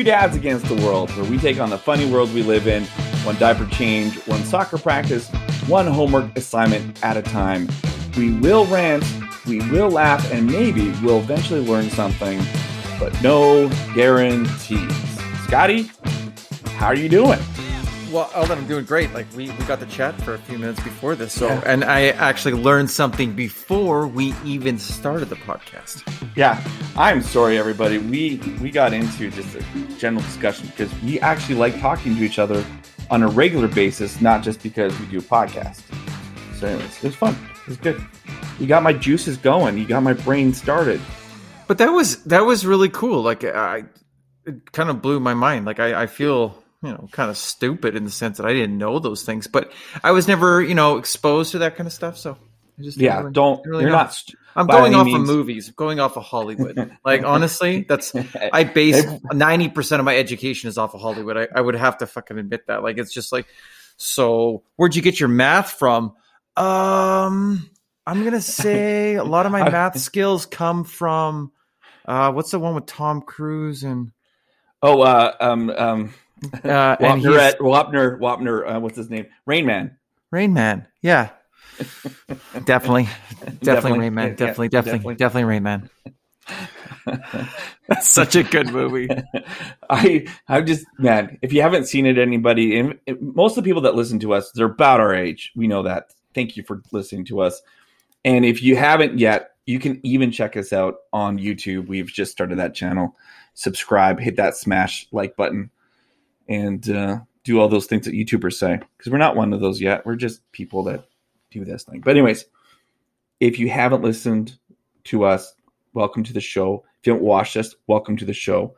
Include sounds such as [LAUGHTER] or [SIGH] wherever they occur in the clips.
Two Dads Against the World, where we take on the funny world we live in, one diaper change, one soccer practice, one homework assignment at a time. We will rant, we will laugh, and maybe we'll eventually learn something, but no guarantees. Scotty, how are you doing? Well, Eldon, I'm doing great. Like we, we got the chat for a few minutes before this, so Yeah. and I actually learned something before we even started the podcast. Yeah, I'm sorry, everybody. We we got into just a general discussion because we actually like talking to each other on a regular basis, not just because we do a podcast. So, anyways, it was fun. It was good. You got my juices going. You got my brain started. But that was that was really cool. Like I, it kind of blew my mind. Like I, I feel you know kind of stupid in the sense that I didn't know those things, but I was never you know exposed to that kind of stuff. So I just Yeah, really- don't. really you're know. not. st- I'm going off means- of movies. I'm going off of Hollywood. [LAUGHS] like honestly, that's [LAUGHS] I base ninety percent of my education is off of Hollywood. I, I would have to fucking admit that. Like it's just like, so where'd you get your math from? Um, I'm gonna [LAUGHS] say a lot of my math skills come from, uh, what's the one with Tom Cruise and Oh, uh, um, um, uh, and Wapner, at, Wapner, Wapner. Uh, what's his name? Rain Man. Rain Man. Yeah, [LAUGHS] definitely, definitely, Definitely. Rain Man. Yeah, Definitely, yeah, definitely, definitely. definitely Rain Man. [LAUGHS] That's such a good movie. I I'm just man, if you haven't seen it, anybody, and most of the people that listen to us, they're about our age. We know that. Thank you for listening to us. And if you haven't yet, you can even check us out on YouTube. We've just started that channel. Subscribe, hit that smash like button, and uh, do all those things that YouTubers say. Because we're not one of those yet. We're just people that do this thing. But anyways, if you haven't listened to us, welcome to the show. If you haven't watched us, welcome to the show.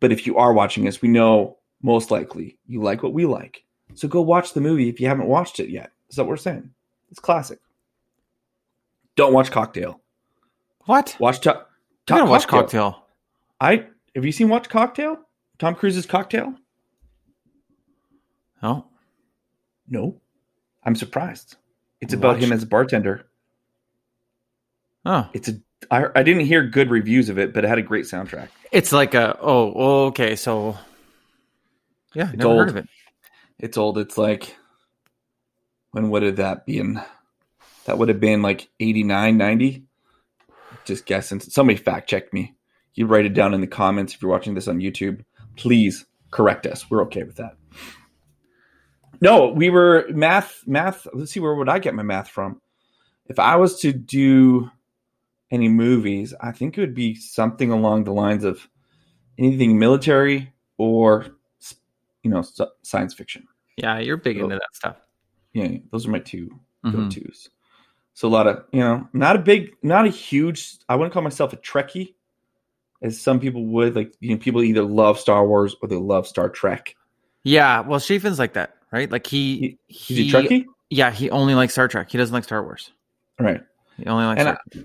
But if you are watching us, we know most likely you like what we like. So go watch the movie if you haven't watched it yet. Is that what we're saying? It's classic. Don't watch Cocktail. What? Watch to- gotta watch Cocktail. I have you seen Watch Cocktail? Tom Cruise's Cocktail? Oh, No. I'm surprised. It's about Watch- him as a bartender. oh, It's a I, I didn't hear good reviews of it, but it had a great soundtrack. it's like a oh, okay. So, yeah, never old. heard of it. It's old. It's like when would have that been? That would have been like 89, 90. Just guessing. Somebody fact check me. You write it down in the comments if you're watching this on YouTube. Please correct us. We're okay with that. No, we were math math. Let's see where would I get my math from? If I was to do any movies, I think it would be something along the lines of anything military or you know science fiction. Yeah, you're big Oh. into that stuff. Yeah, those are my 2 Mhm. go tos. So a lot of you know, not a big, not a huge. I wouldn't call myself a Trekkie, as some people would. Like you know, people either love Star Wars or they love Star Trek. Yeah, well, Chaffin's like that, right? Like he, he, he Trekkie? yeah, he only likes Star Trek. He doesn't like Star Wars. Right. He only likes. and I, Star-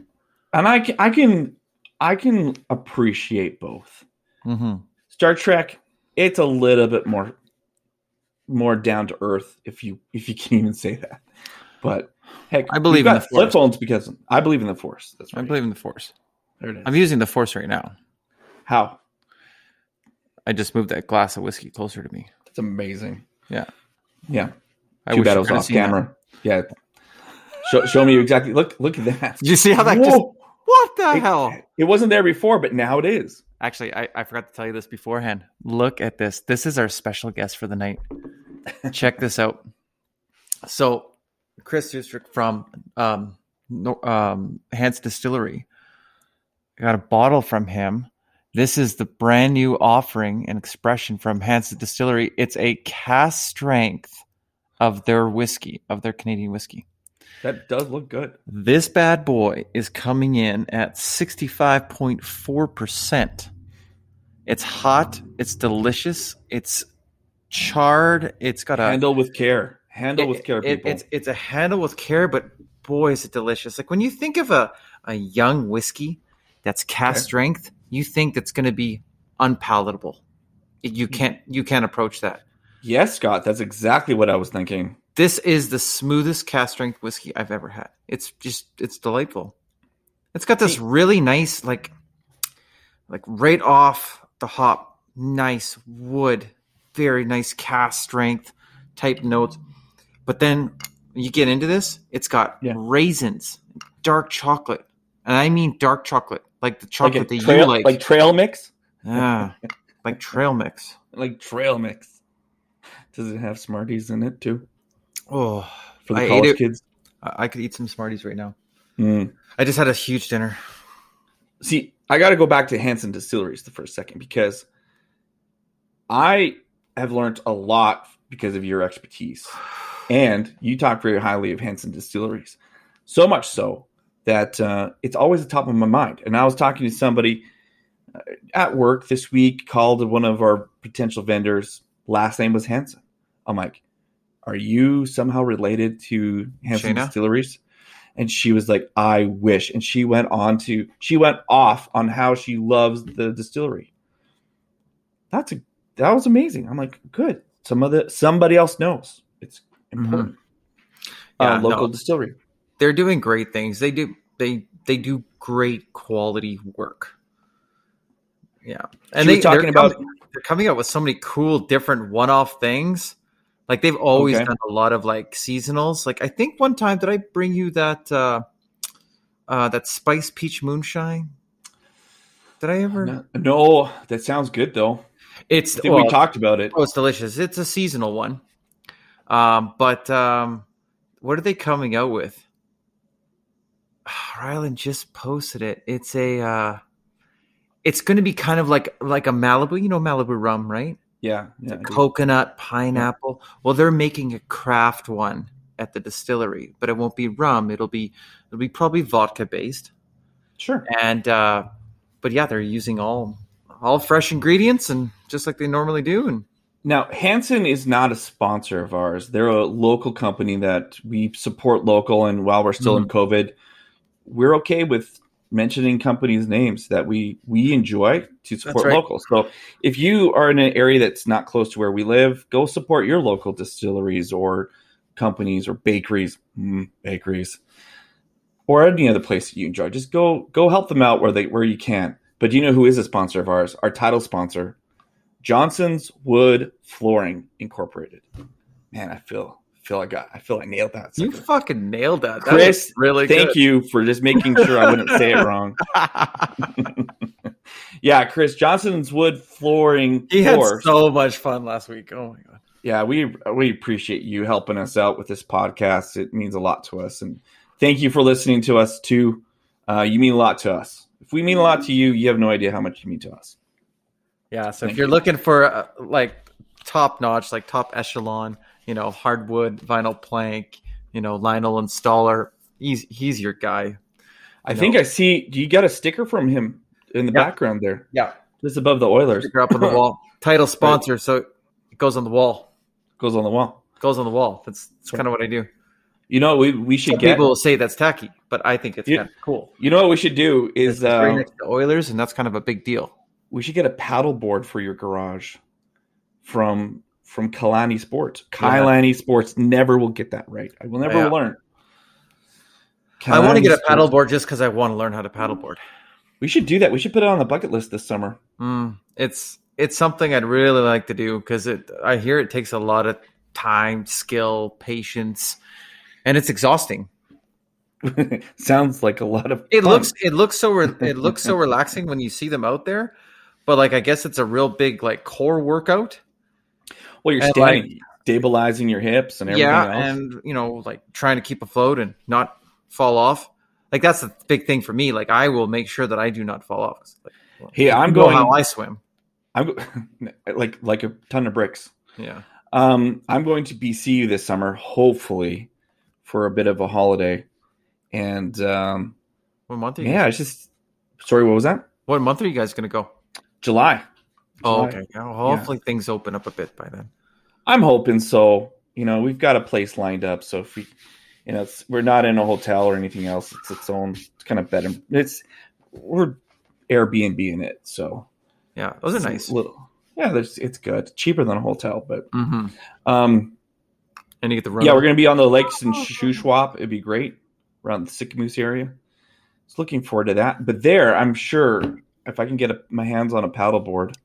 and I can, I can, I can appreciate both. Mhm. Star Trek, it's a little bit more, more down to earth, if you if you [LAUGHS] can even say that. But heck, I believe in the flip Force. phones because I believe in the Force. That's right. I believe in the force. There it is. I'm using the Force right now. How? I just moved that glass of whiskey closer to me. It's amazing. Yeah. Yeah. I Too wish bad it was off seen that. camera. Yeah. Show, show me exactly. Look, look at that. Did you see how that Whoa. just? What the It- hell? It wasn't there before, but now it is. Actually, I, I forgot to tell you this beforehand. Look at this. This is our special guest for the night. Check this out. So, Chris District from um, um, Hanson Distillery. Got a bottle from him. This is the brand new offering and expression from Hanson Distillery. It's a cask strength of their whiskey, of their Canadian whiskey. That does look good. This bad boy is coming in at 65.4%. It's hot, it's delicious, it's charred, it's got a Handle with care. Handle it- with care, it- people. it's it's a handle with care, but boy is it delicious. Like when you think of a, a young whiskey that's cask Okay. strength, you think that's gonna be unpalatable. You can't you can't approach that. Yes, Scott. That's exactly what I was thinking. This is the smoothest cask strength whiskey I've ever had. It's just it's delightful. It's got this really nice like like right off the hop, nice wood, very nice cask strength type notes. But then you get into this, it's got Yeah. raisins, dark chocolate, and I mean dark chocolate, like the Like chocolate that trail, you like, like trail mix, yeah, like trail mix. [LAUGHS] like trail mix. Does it have Smarties in it too Oh, for the I college kids? I I could eat some Smarties right now. Mm. I just had a huge dinner. See, I got to go back to Hanson Distilleries the first second because I have learned a lot because of your expertise, and you talk very highly of Hanson Distilleries, so much so that uh, it's always the top of my mind. And I was talking to somebody uh, at work this week, called one of our potential vendors. Last name was Hanson. I'm like, "Are you somehow related to Hanson? Distilleries?" and she was like i wish and she went on to she went off on how she loves the distillery that's a that was amazing i'm like good some of the somebody else knows it's important Yeah, uh, local no. distillery They're doing great things. They do they they do great quality work. Yeah, and they, they talking they're about coming, they're coming out with so many cool different one-off things. Like they've always Okay. done a lot of like seasonals. Like I think one time did I bring you that uh uh that spice peach moonshine? Did I ever? no, no, that sounds good though It's i think well, we talked about it Oh, it's delicious. It's a seasonal one. Um, but um, what are they coming out with? [SIGHS] Rylan just posted it. It's a. Uh, it's going to be kind of like like a Malibu, you know, Malibu rum, right? Yeah, yeah Coconut, pineapple. Well, they're making a craft one at the distillery, but it won't be rum. It'll be it'll be probably vodka based, sure and uh, but yeah, they're using all all fresh ingredients and just like they normally do, and Now, Hanson is not a sponsor of ours. They're a local company that we support local, and while we're still in COVID, we're okay with mentioning companies' names that we we enjoy to support right. local. So, if you are in an area that's not close to where we live, go support your local distilleries or companies or bakeries, mm, bakeries, or any other place that you enjoy. Just go go help them out where they where you can. But do you know who is a sponsor of ours? Our title sponsor, Johnson's Wood Flooring Incorporated. Man, I feel feel I I feel like nailed that. You fucking nailed that. That Chris, really Thank good. you for just making sure I wouldn't say it wrong. [LAUGHS] [LAUGHS] Yeah, Chris Johnson's Wood Flooring he had so much fun last week. Oh my god. yeah, we we appreciate you helping us out with this podcast. It means a lot to us, and thank you for listening to us too. Uh, you mean a lot to us. If we mean a lot to you, you have no idea how much you mean to us. Yeah, so Thank if you're you. looking for uh, like top notch, like top echelon, you know, hardwood, vinyl plank, you know, Lionel installer, he's he's your guy. I think I see. Do you got a sticker from him in the Yeah. background there, Yeah, just above the Oilers? sticker up on the wall. [LAUGHS] Title sponsor, so it goes on the wall. Goes on the wall. Goes on the wall. That's that's kind of what I do. You know, we we should Some get. people will say that's tacky, but I think it's Yeah. kind of cool. You know what we should do is It's right uh, next to the Oilers, and that's kind of a big deal. we should get a paddle board for your garage from from Kalani Sports. Kailani Sports never will get that right. I will never Yeah. learn. I want to get a paddleboard just because I want to learn how to paddleboard. We should do that. We should put it on the bucket list this summer. Mm, it's it's something I'd really like to do because it. I hear it takes a lot of time, skill, patience, and it's exhausting. [LAUGHS] Sounds like a lot of. It fun. looks it looks so re- [LAUGHS] it looks so relaxing when you see them out there, but like I guess it's a real big like core workout. Well. You're and, standing, stabilizing your hips and everything yeah, else. and you know like trying to keep afloat and not fall off. Like that's the big thing for me. Like I will make sure that I do not fall off. Like, hey, I'm going. how I swim. I'm [LAUGHS] like like a ton of bricks. Yeah. Um, I'm going to BCU this summer, hopefully, for a bit of a holiday. And um, What month are you? yeah, it's just sorry. What was that? What month are you guys going to go? July. Oh, okay. Yeah, hopefully things open up a bit by then. I'm hoping so. You know, we've got a place lined up, so if we, you know, it's, we're not in a hotel or anything else. It's its own it's kind of bed. and- It's we're Airbnb in it, so Yeah, those are it's a nice. Little, yeah, there's, it's good, cheaper than a hotel, but Mm-hmm. um, And you get the run. yeah, we're gonna be on the lakes in Shuswap. It'd be great around the Sicamous area. Just looking forward to that. But there, I'm sure if I can get a, my hands on a paddleboard,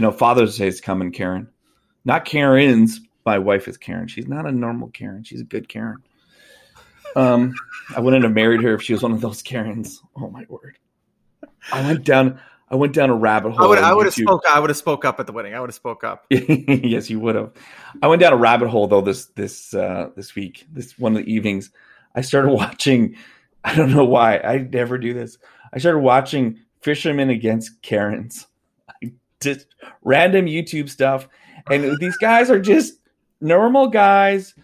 You know, Father's Day is coming, Karen. Not Karen's. My wife is Karen. She's not a normal Karen. She's a good Karen. Um, I wouldn't have married her if she was one of those Karens. Oh my word! I went down. I went down a rabbit hole. I would. I would have spoke. I would have spoke up at the wedding. I would have spoke up. [LAUGHS] yes, you would have. I went down a rabbit hole though this this uh, this week. This one of the evenings, I started [LAUGHS] watching. I don't know why I never do this. I started watching Fishermen Against Karens. Just random YouTube stuff, and these guys are just normal guys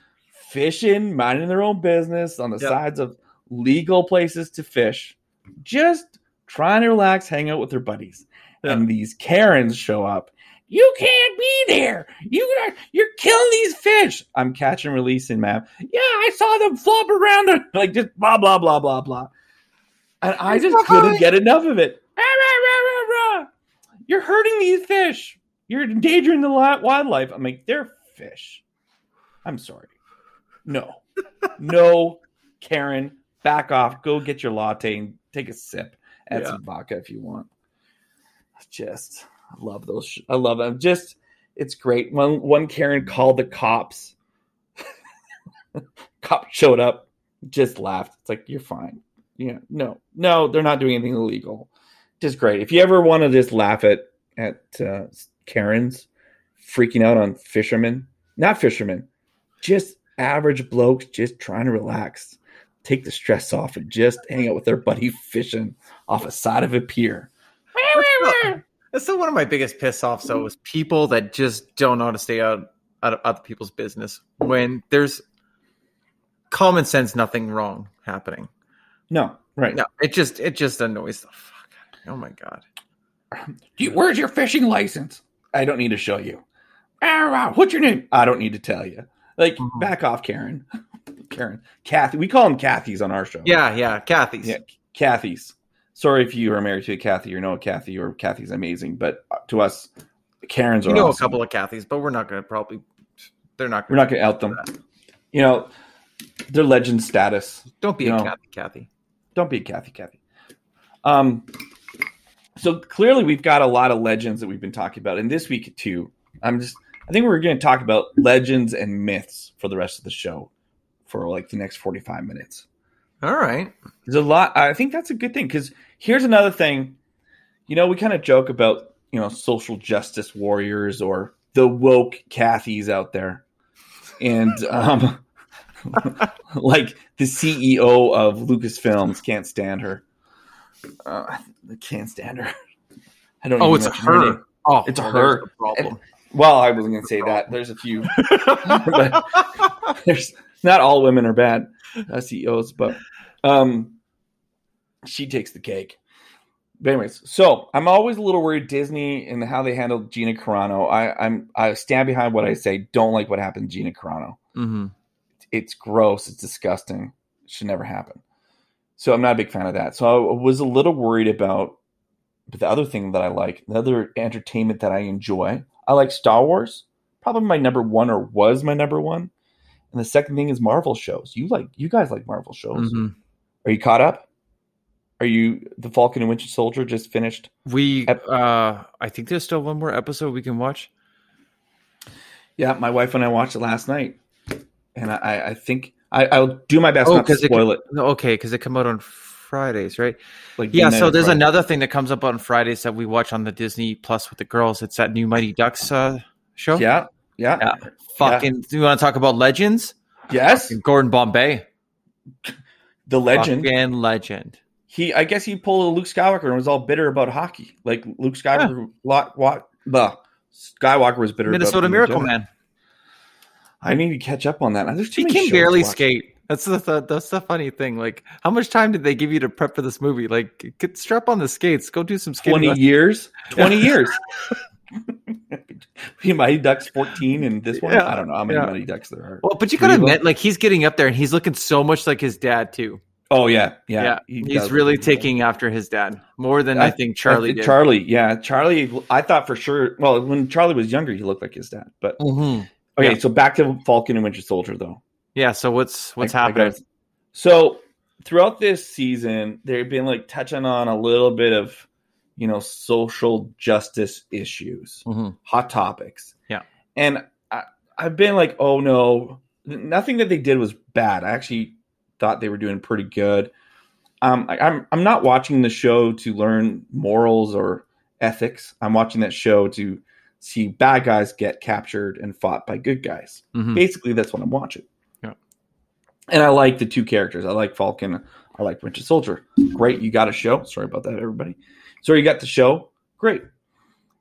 fishing, minding their own business on the Yep. sides of legal places to fish, just trying to relax, hang out with their buddies. Yeah. And these Karens show up. You can't be there. You are you're killing these fish. I'm catch and releasing, man. Yeah, I saw them flop around the- like just blah blah blah blah blah. And I just couldn't get enough of it. You're hurting these fish. You're endangering the wildlife. I'm like, they're fish. I'm sorry. No, no, Karen, back off. Go get your latte and take a sip. Add Yeah. some vodka if you want. Just, I love those. Sh- I love them. Just, it's great. One one Karen called the cops. [LAUGHS] Cop showed up, just laughed. It's like you're fine. Yeah, no, no, they're not doing anything illegal. Just great. If you ever want to just laugh at at uh, Karens freaking out on fishermen, not fishermen, just average blokes just trying to relax, take the stress off, and just hang out with their buddy fishing off a side of a pier. That's still one of my biggest piss offs, though, is people that just don't know how to stay out, out of other people's business when there's common sense, nothing wrong happening. No, right. No, it just it just annoys the fuck. Out of me. Oh my god. Do you- where's your fishing license? I don't need to show you. Ah, What's your name? I don't need to tell you. Like, Mhm. back off, Karen. [LAUGHS] Karen. Kathy. We call them Kathy's on our show. Yeah, yeah, Kathy's. Yeah. Kathy's. Sorry if you are married to a Kathy or know a Kathy or Kathy's amazing, but to us, Karens are You know awesome. a couple of Kathy's, but we're not going to probably. They're not. Gonna We're not going to out them. You know, they're legend status. Don't be a know. Kathy, Kathy. Don't be a Kathy, Kathy. Um, so clearly we've got a lot of legends that we've been talking about, and this week too. I'm just, I think we're going to talk about legends and myths for the rest of the show, for like the next 45 minutes. All right. There's a lot. I think that's a good thing because here's another thing. You know, we kind of joke about you know social justice warriors or the woke Cathys out there, and um, [LAUGHS] like the CEO of Lucasfilms can't stand her. Uh, I can't stand her. I don't. Know. Oh, even it's mention her her. name. Oh, It's well, her. there's the problem. Well, I wasn't going to say that. There's a few. [LAUGHS] but there's not all women are bad uh, CEOs, but um, she takes the cake. But anyways, so I'm always a little worried Disney and how they handled Gina Carano. I, I'm I stand behind what I say. Don't like what happened to Gina Carano. Mhm. It's gross. It's disgusting. It should never happen. So I'm not a big fan of that. So I was a little worried about but the other thing that I like, the other entertainment that I enjoy. I like Star Wars. Probably my number one or was my number one. And the second thing is Marvel shows. You like you guys like Marvel shows. Mhm. Are you caught up? Are you the Falcon and Winter Soldier just finished? We, Ep- uh, I think there's still one more episode we can watch. Yeah, my wife and I watched it last night. And I, I think I, I'll do my best Oh, not to 'cause it spoil it. Okay, because it come out on Fridays, right? Like Yeah. So there's Friday. another thing that comes up on Fridays that we watch on the Disney Plus with the girls. It's that new Mighty Ducks uh, show. Yeah, yeah, Yeah. Fucking. Do you want to talk about legends? yes. Gordon Bombay, The legend. Fucking legend. he I guess he pulled a Luke Skywalker and was all bitter about hockey. Like Luke Skywalker, lot, what, the Skywalker was bitter. Minnesota Miracle. Man. I need to catch up on that. There's too He can barely skate. That's the, the that's the funny thing. Like, how much time did they give you to prep for this movie? Like, get, strap on the skates, go do some skating. Twenty years. Twenty [LAUGHS] years. [LAUGHS] Mighty Ducks fourteen and this one. Yeah, I don't know how many yeah. Mighty Ducks there are. Well, but you gotta admit, like, he's getting up there, and he's looking so much like his dad too. Oh yeah, yeah. Yeah, he he's really taking after his dad more than I, think Charlie did. Charlie, yeah, Charlie. I thought for sure. Well, when Charlie was younger, he looked like his dad. But Mhm. Okay, Yeah. so back to Falcon and Winter Soldier, though. Yeah. So what's what's I- I happening? gotta- so throughout this season, they've been like touching on a little bit of you know, social justice issues, hmm hot topics. Yeah. And I, I've been like, oh no, nothing that they did was bad. I actually thought they were doing pretty good. Um, I, I'm I'm not watching the show to learn morals or ethics. I'm watching that show to see bad guys get captured and fought by good guys. hmm Basically, that's what I'm watching. Yeah. And I like the two characters. I like Falcon. I like Winter Soldier. Great, you got a show. Sorry about that, everybody. So you got the show. Great.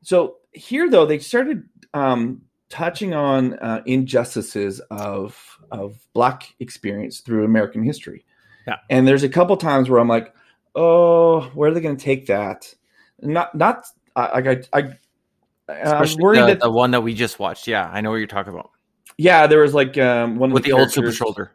So here, though, they started um, touching on uh, injustices of of Black experience through American history. Yeah. And there's a couple times where I'm like, oh, where are they going to take that? Not not I I. I I'm worried the, that the one that we just watched. Yeah, I know what you're talking about yeah, there was like um, one of with the, old super soldier.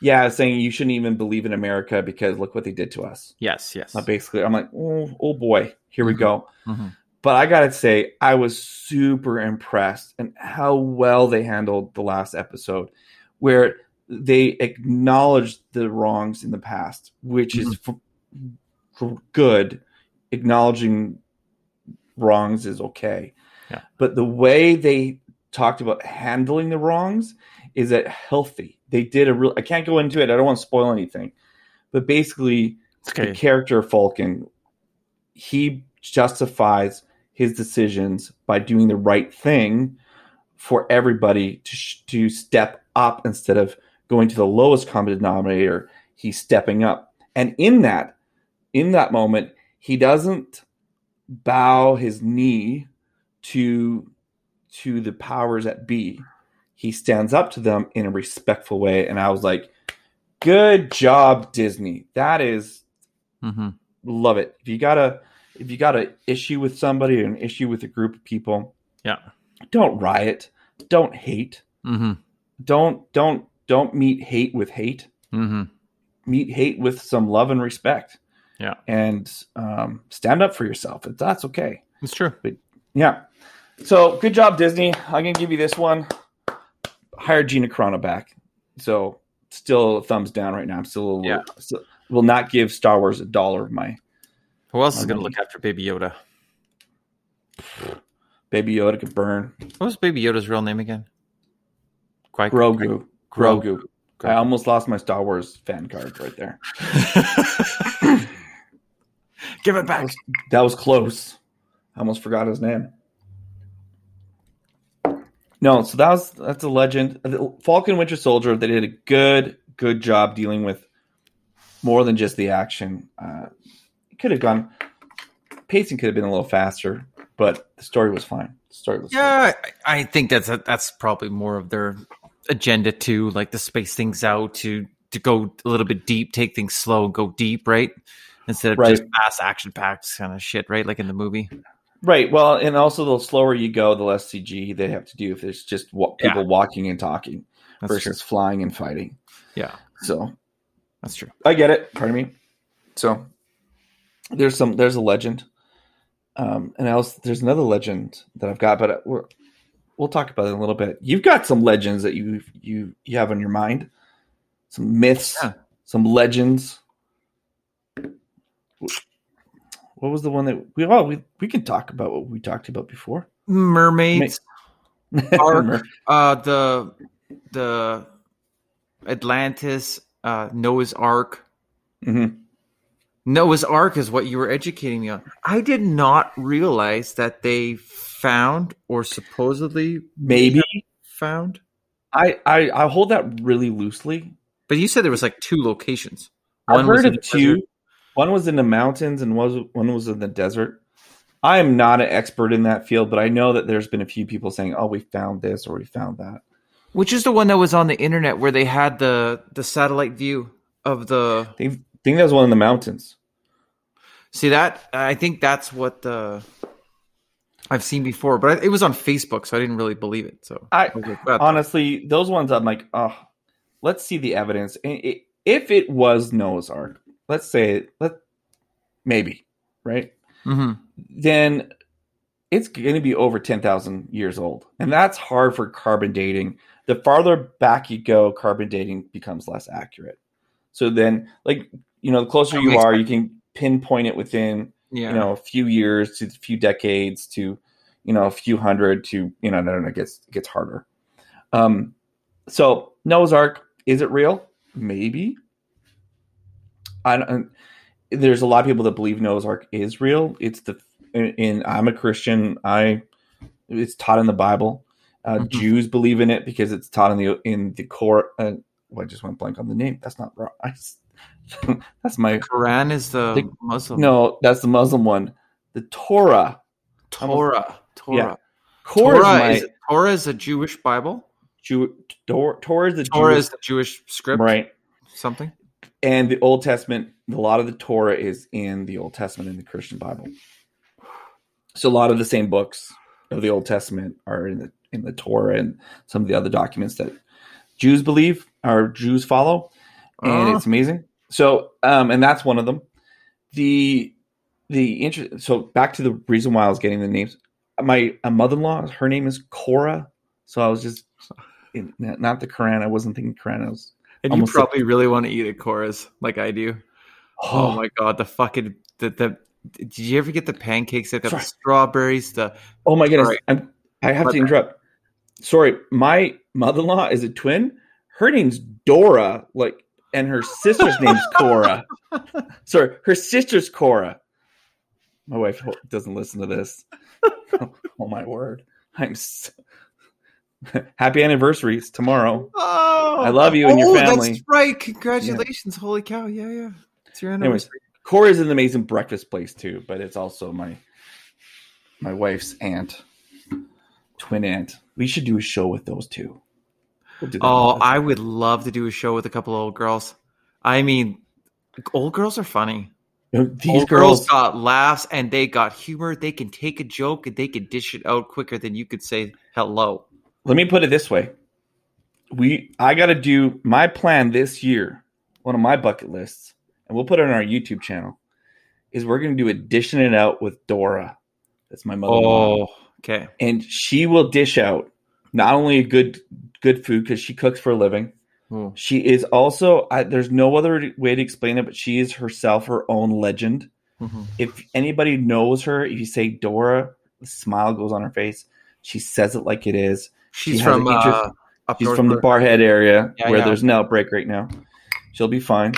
Yeah, saying you shouldn't even believe in America because look what they did to us. Yes, yes. Uh, basically, I'm like, oh, oh boy, here we Mhm. go. Mhm. But I gotta say, I was super impressed and how well they handled the last episode, where they acknowledged the wrongs in the past, which is Mm-hmm. f- f- good. Acknowledging wrongs is okay, Yeah. but the way they talked about handling the wrongs is that healthy. They did a real. I can't go into it. I don't want to spoil anything, but basically, It's the okay. character Falcon, he justifies his decisions by doing the right thing for everybody to sh- to step up instead of going to the lowest common denominator. He's stepping up, and in that, in that moment, he doesn't bow his knee to to the powers that be. He stands up to them in a respectful way, and I was like, "Good job, Disney. That is mm-hmm. love it. If you got a if you got an issue with somebody or an issue with a group of people, Yeah. don't riot, don't hate, mm-hmm. don't don't don't meet hate with hate. Mm-hmm. Meet hate with some love and respect. Yeah. and um, stand up for yourself. That's okay. It's true. Yeah. So good job, Disney. I'm gonna give you this one. Hire Gina Carano back. So still thumbs down right now. I'm still a little, Yeah. still, will not give Star Wars a dollar of my Who else is going to look after Baby Yoda? baby Yoda could burn. What was Baby Yoda's real name again? Qui- Grogu. Grogu. Grogu. I almost lost my Star Wars fan card right there. [LAUGHS] Give it back. That was close. I almost forgot his name. No, so that was that's a legend. Falcon Winter Soldier. They did a good good job dealing with more than just the action. Uh, it could have gone pacing could have been a little faster, but the story was fine. The story was Yeah, I, I think that's that's probably more of their agenda too, like to space things out, to to go a little bit deep, take things slow, and go deep, right? Instead of Right. just fast action packed kind of shit, right? Like in the movie. Right. Well, and also the slower you go, the less CG they have to do if it's just wa- Yeah. people walking and talking That's versus flying and fighting. Yeah, So that's true. I get it. Pardon me. So there's some there's a legend, um, and else there's another legend that I've got, but we're, we'll talk about it in a little bit. You've got some legends that you you you have on your mind, some myths, Yeah. some legends. What was the one that we well we we can talk about what we talked about before? Mermaids. Ark. [LAUGHS] Uh, the the Atlantis, uh, Noah's Ark. Mhm. Noah's Ark is what you were educating me on. I did not realize that they found or supposedly Maybe found. I, I I hold that really loosely. But you said there was like two locations. I've was heard of two. desert. One was in the mountains and was one was in the desert. I am not an expert in that field, but I know that there's been a few people saying, "Oh, we found this or we found that." Which is the one that was on the internet where they had the the satellite view of the I think, I think that was one in the mountains. See that? I think that's what the I've seen before, but it was on Facebook, so I didn't really believe it. So I like, honestly, those ones I'm like, oh, let's see the evidence. And it, if it was Noah's Ark, let's say let maybe right, mm-hmm. then it's going to be over ten thousand years old, and that's hard for carbon dating. The farther back you go, carbon dating becomes less accurate. So then, like you know, the closer That you are, you can pinpoint it within Yeah. you know a few years to a few decades to you know a few hundred to you know no, no, it gets it gets harder. Um, so Noah's Ark is it real? Maybe. I don't. There's a lot of people that believe Noah's Ark is real. It's the in I'm a Christian. I it's taught in the Bible. Uh, Mhm. Jews believe in it because it's taught in the in the core. Uh, well, I just went blank on the name. That's not right. [LAUGHS] that's my Quran is the, The- Muslim. no. That's the Muslim one. The Torah. Torah. Torah. Yeah. Torah, Torah is is, Torah is a Jewish Bible. Jew, Tor, Torah is the Torah Jewish, is the Jewish script. right, Something. And the Old Testament. A lot of the Torah is in the Old Testament in the Christian Bible. So a lot of the same books of the Old Testament are in the in the Torah and some of the other documents that Jews believe or Jews follow, and Oh. it's amazing. So, um, and that's one of them. The the interest. So back to the reason why I was getting the names. My a mother in law, her name is Cora. So I was just in, not the Quran. I wasn't thinking Quran. I was And Almost you probably really want to eat at Cora's like I do. Oh, oh, my god, the fucking the, the did you ever get the pancakes that got Sorry. the strawberries? The oh my goodness. I have My to interrupt. Sorry, my mother in law is a twin. Her name's Dora, like, and her sister's name's Cora. [LAUGHS] Sorry, her sister's Cora. My wife doesn't listen to this. [LAUGHS] oh my word! I'm so... [LAUGHS] happy anniversaries tomorrow. oh, I love you and your oh, family. That's right. Congratulations. Holy cow. Yeah, yeah. It's your Anyways, anniversary. Cora is an amazing breakfast place too, but it's also my my wife's aunt, twin aunt. We should do a show with those two. We'll Oh, I would love to do a show with a couple of old girls. I mean, old girls are funny. Uh, these old girls. girls got laughs and they got humor. They can take a joke and they can dish it out quicker than you could say hello. Let me put it this way: we I got to do my plan this year. One of my bucket lists, and we'll put it on our YouTube channel. Is we're going to do a dishing it out with Dora. That's my mother. Oh, okay. and she will dish out not only a good good food because she cooks for a living. Ooh. She is also I, there's no other way to explain it, but she is herself her own legend. Mhm. If anybody knows her, if you say Dora, the smile goes on her face. She says it like it is. She's has from uh, She's from the Barrhead area Yeah, where yeah. there's an outbreak right now. She'll be fine.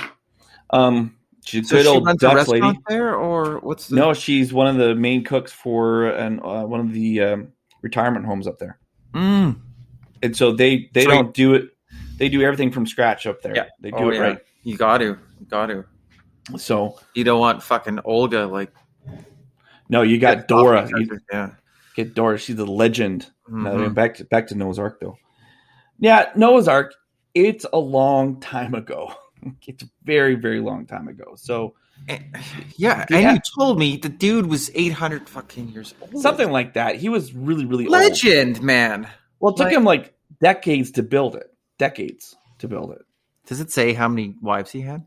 Um, she's a So good she old Dutch lady. there, or what's the? No, she's one of the main cooks for an uh, one of the um, retirement homes up there. Mm. and so they they Sweet. don't do it. They do everything from scratch up there. Yeah. They do Oh, it yeah. right. You got to, you got to. So You don't want fucking Olga like no, you got Dora. You yeah. Get Dora. She's a legend. Mhm. back to back to Noah's Ark though. Yeah, Noah's Ark. It's a long time ago. [LAUGHS] It's a very very long time ago. So Eh, Yeah, Yeah. and you told me the dude was 800 fucking years old. something like that. He was really really old. legend, man. Well, it took Like- him like decades to build it. Decades to build it. Does it say how many wives he had?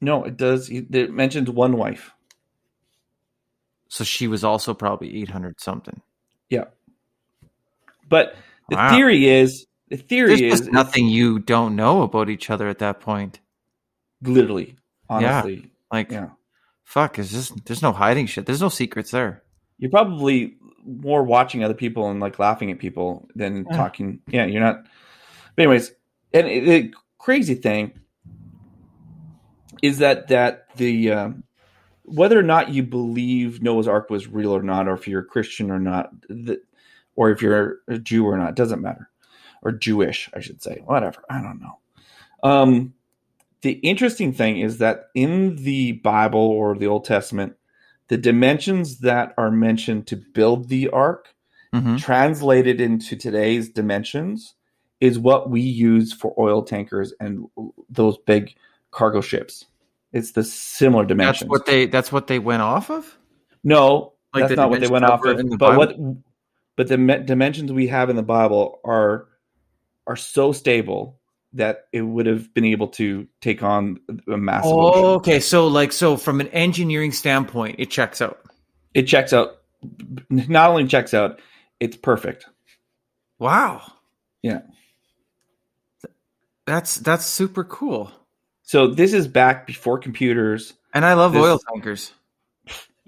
No, it does. It mentions one wife. So she was also probably 800 something. Yeah. But the Wow. theory is the theory There's is nothing you don't know about each other at that point. literally, honestly, Like, yeah. fuck, is this there's no hiding shit. There's no secrets there. You're probably more watching other people and like laughing at people than Yeah. talking. Yeah, you're not. But anyways, and the crazy thing is that that the um, whether or not you believe Noah's Ark was real or not, or if you're a Christian or not, the, or if you're a Jew or not, doesn't matter, or Jewish, I should say, whatever. I don't know. Um, the interesting thing is that in the Bible or the Old Testament, the dimensions that are mentioned to build the ark Mm-hmm. translated into today's dimensions is what we use for oil tankers and those big cargo ships. It's the similar That's what they. That's what they went off of. no, Like that's not what they went off of. But Bible? what? But the me- dimensions we have in the Bible are are so stable that it would have been able to take on a massive Oh, ocean. okay. So, like, so from an engineering standpoint, it checks out. It checks out. Not only checks out, it's perfect. Wow. Yeah. That's that's super cool. So this is back before computers. And I love This- oil tankers.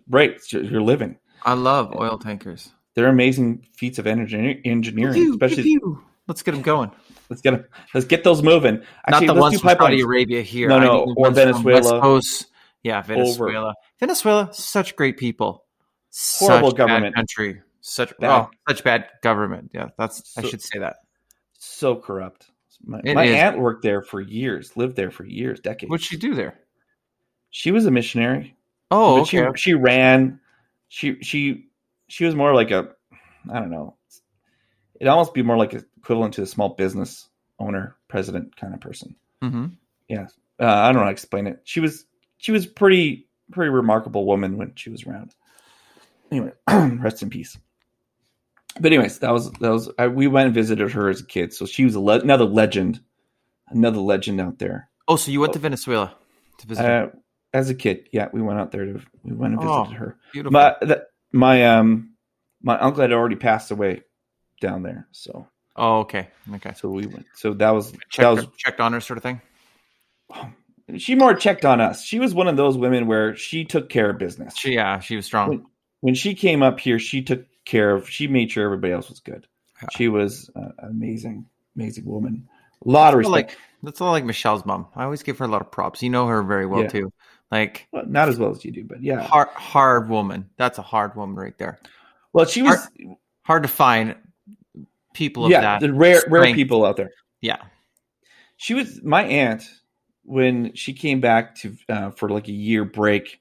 right. It's your, your living. I love oil tankers. They're amazing feats of engineering, engineering especially. Let's get them going. Let's get 'em- let's get those moving. Actually, Not the let's ones do from Saudi. Arabia here. No, no, or Venezuela. Coast. Yeah, Venezuela. Venezuela, such great people. Horrible such bad government. country. Such Bad. well, such bad government. Yeah, that's. I should say that. So corrupt. My, my aunt worked there for years, lived there for years, decades. What'd she do there? She was a missionary. Oh, but okay. she she ran. She she she was more like a I don't know. It'd almost be more like equivalent to a small business owner, president kind of person. Mm-hmm. Yeah, uh, I don't know how to explain it. She was she was pretty pretty remarkable woman when she was around. Anyway, [CLEARS THROAT] rest in peace. But anyways, that was that was I, we went and visited her as a kid, so she was a le- another legend, another legend out there. Oh, so you went to Venezuela to visit? her. Uh, as a kid, yeah, we went out there to we went and Oh. visited her. Beautiful. My that, my um my uncle had already passed away down there, so oh, okay. Okay. so we went. So that was Checked, that was checked on her, sort of thing. [SIGHS] she more checked on us. She was one of those women where she took care of business. She, yeah, she was strong. when, when she came up here, she took care of. She made sure everybody else was good. She was an amazing, amazing woman. A lot of That's respect. like that's all like Michelle's mom. I always give her a lot of props. You know her very well Yeah. too. Like Well, not as well as you do, but yeah. hard, hard woman. That's a hard woman right there. Well, she was. Hard to find people of yeah, that. the rare, rare people out there. Yeah. She was my aunt when she came back to uh, for like a year break.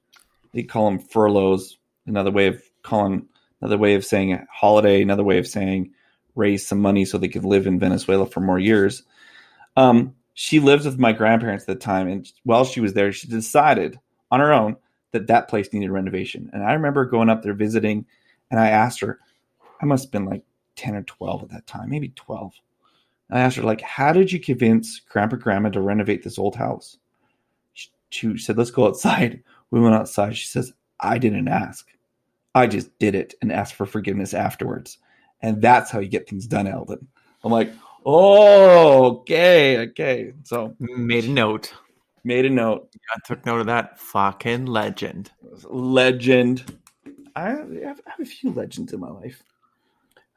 They call them furloughs. Another way of calling, another way of saying holiday. Another way of saying raise some money so they could live in Venezuela for more years. Um, she lived with my grandparents at the time, and while she was there, she decided on her own that that place needed renovation. And I remember going up there visiting, and I asked her, I must have been like ten or twelve at that time, maybe twelve. I asked her, like, how did you convince Grandpa Grandma to renovate this old house? She, she said, let's go outside. We went outside. She says, I didn't ask. I just did it and asked for forgiveness afterwards. And that's how you get things done, Eldon. I'm like, oh, okay, okay. So Made a note. made a note. I took note of that. Fucking legend. Legend. I have, I have a few legends in my life.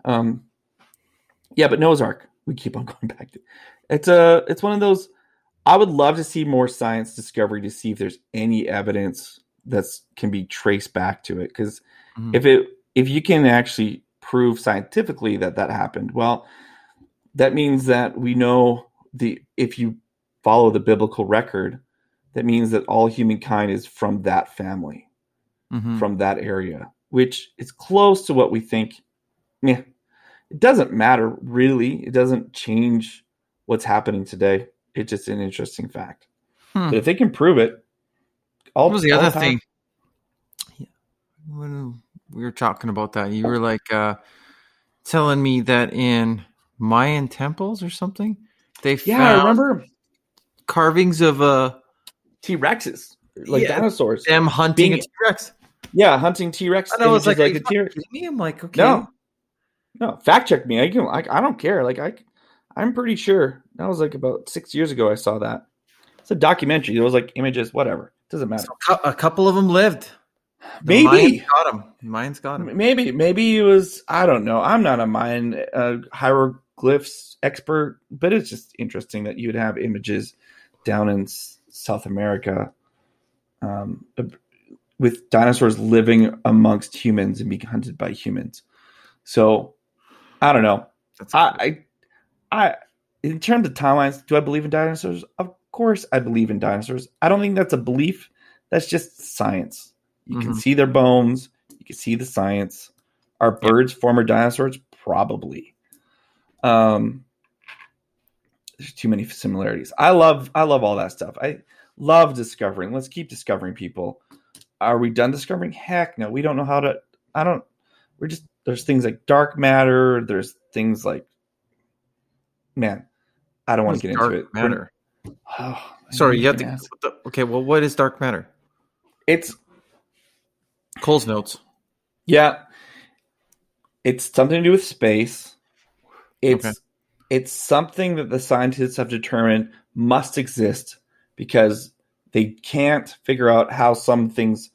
Um, yeah, but Noah's Ark. We keep on [LAUGHS] going back to. It's a. It's one of those. I would love to see more science discovery to see if there's any evidence that's can be traced back to it. Because Mhm. if it if you can actually prove scientifically that that happened, well, that means that we know the if you follow the biblical record, that means that all humankind is from that family Mhm. from that area, which is close to what we think. Yeah, it doesn't matter really. It doesn't change what's happening today. It's just an interesting fact. Hmm. But if they can prove it, all What was the other power- thing? Yeah. We were talking about that, you were like uh, telling me that in Mayan temples or something, they Yeah, found I remember carvings of uh, T Rexes, like Yeah. dinosaurs. them hunting Being- a T Rex. Yeah, hunting T Rex. I was like, like "Are a T Rex. me? I'm like, okay. No, no, fact check me. I can. I, I don't care. Like I, I'm pretty sure that was like about six years ago. I saw that. It's a documentary. It was like images, whatever. It doesn't matter. So a couple of them lived. Maybe. Mayans got them. Mayans got them. Maybe, maybe it was. I don't know. I'm not a Mayan uh, hieroglyphs expert, but it's just interesting that you would have images down in S- South America um, with dinosaurs living amongst humans and being hunted by humans. So, I don't know. That's I, I, I, in terms of timelines, do I believe in dinosaurs? Of course, I believe in dinosaurs. I don't think that's a belief. That's just science. You can Mhm. see their bones. You can see the science. Are birds former dinosaurs? Probably. Um, there's too many similarities. I love, I love all that stuff. I love discovering. Let's keep discovering people. Are we done discovering? Heck no. We don't know how to. I don't. We're just there's things like dark matter. There's things like, man, I don't want to get into it. matter. [SIGHS] Oh, Sorry, you have to. ask. okay, well, what is dark matter? It's Cole's notes. yeah. It's something to do with space. It's Okay. it's something that the scientists have determined must exist because they can't figure out how some things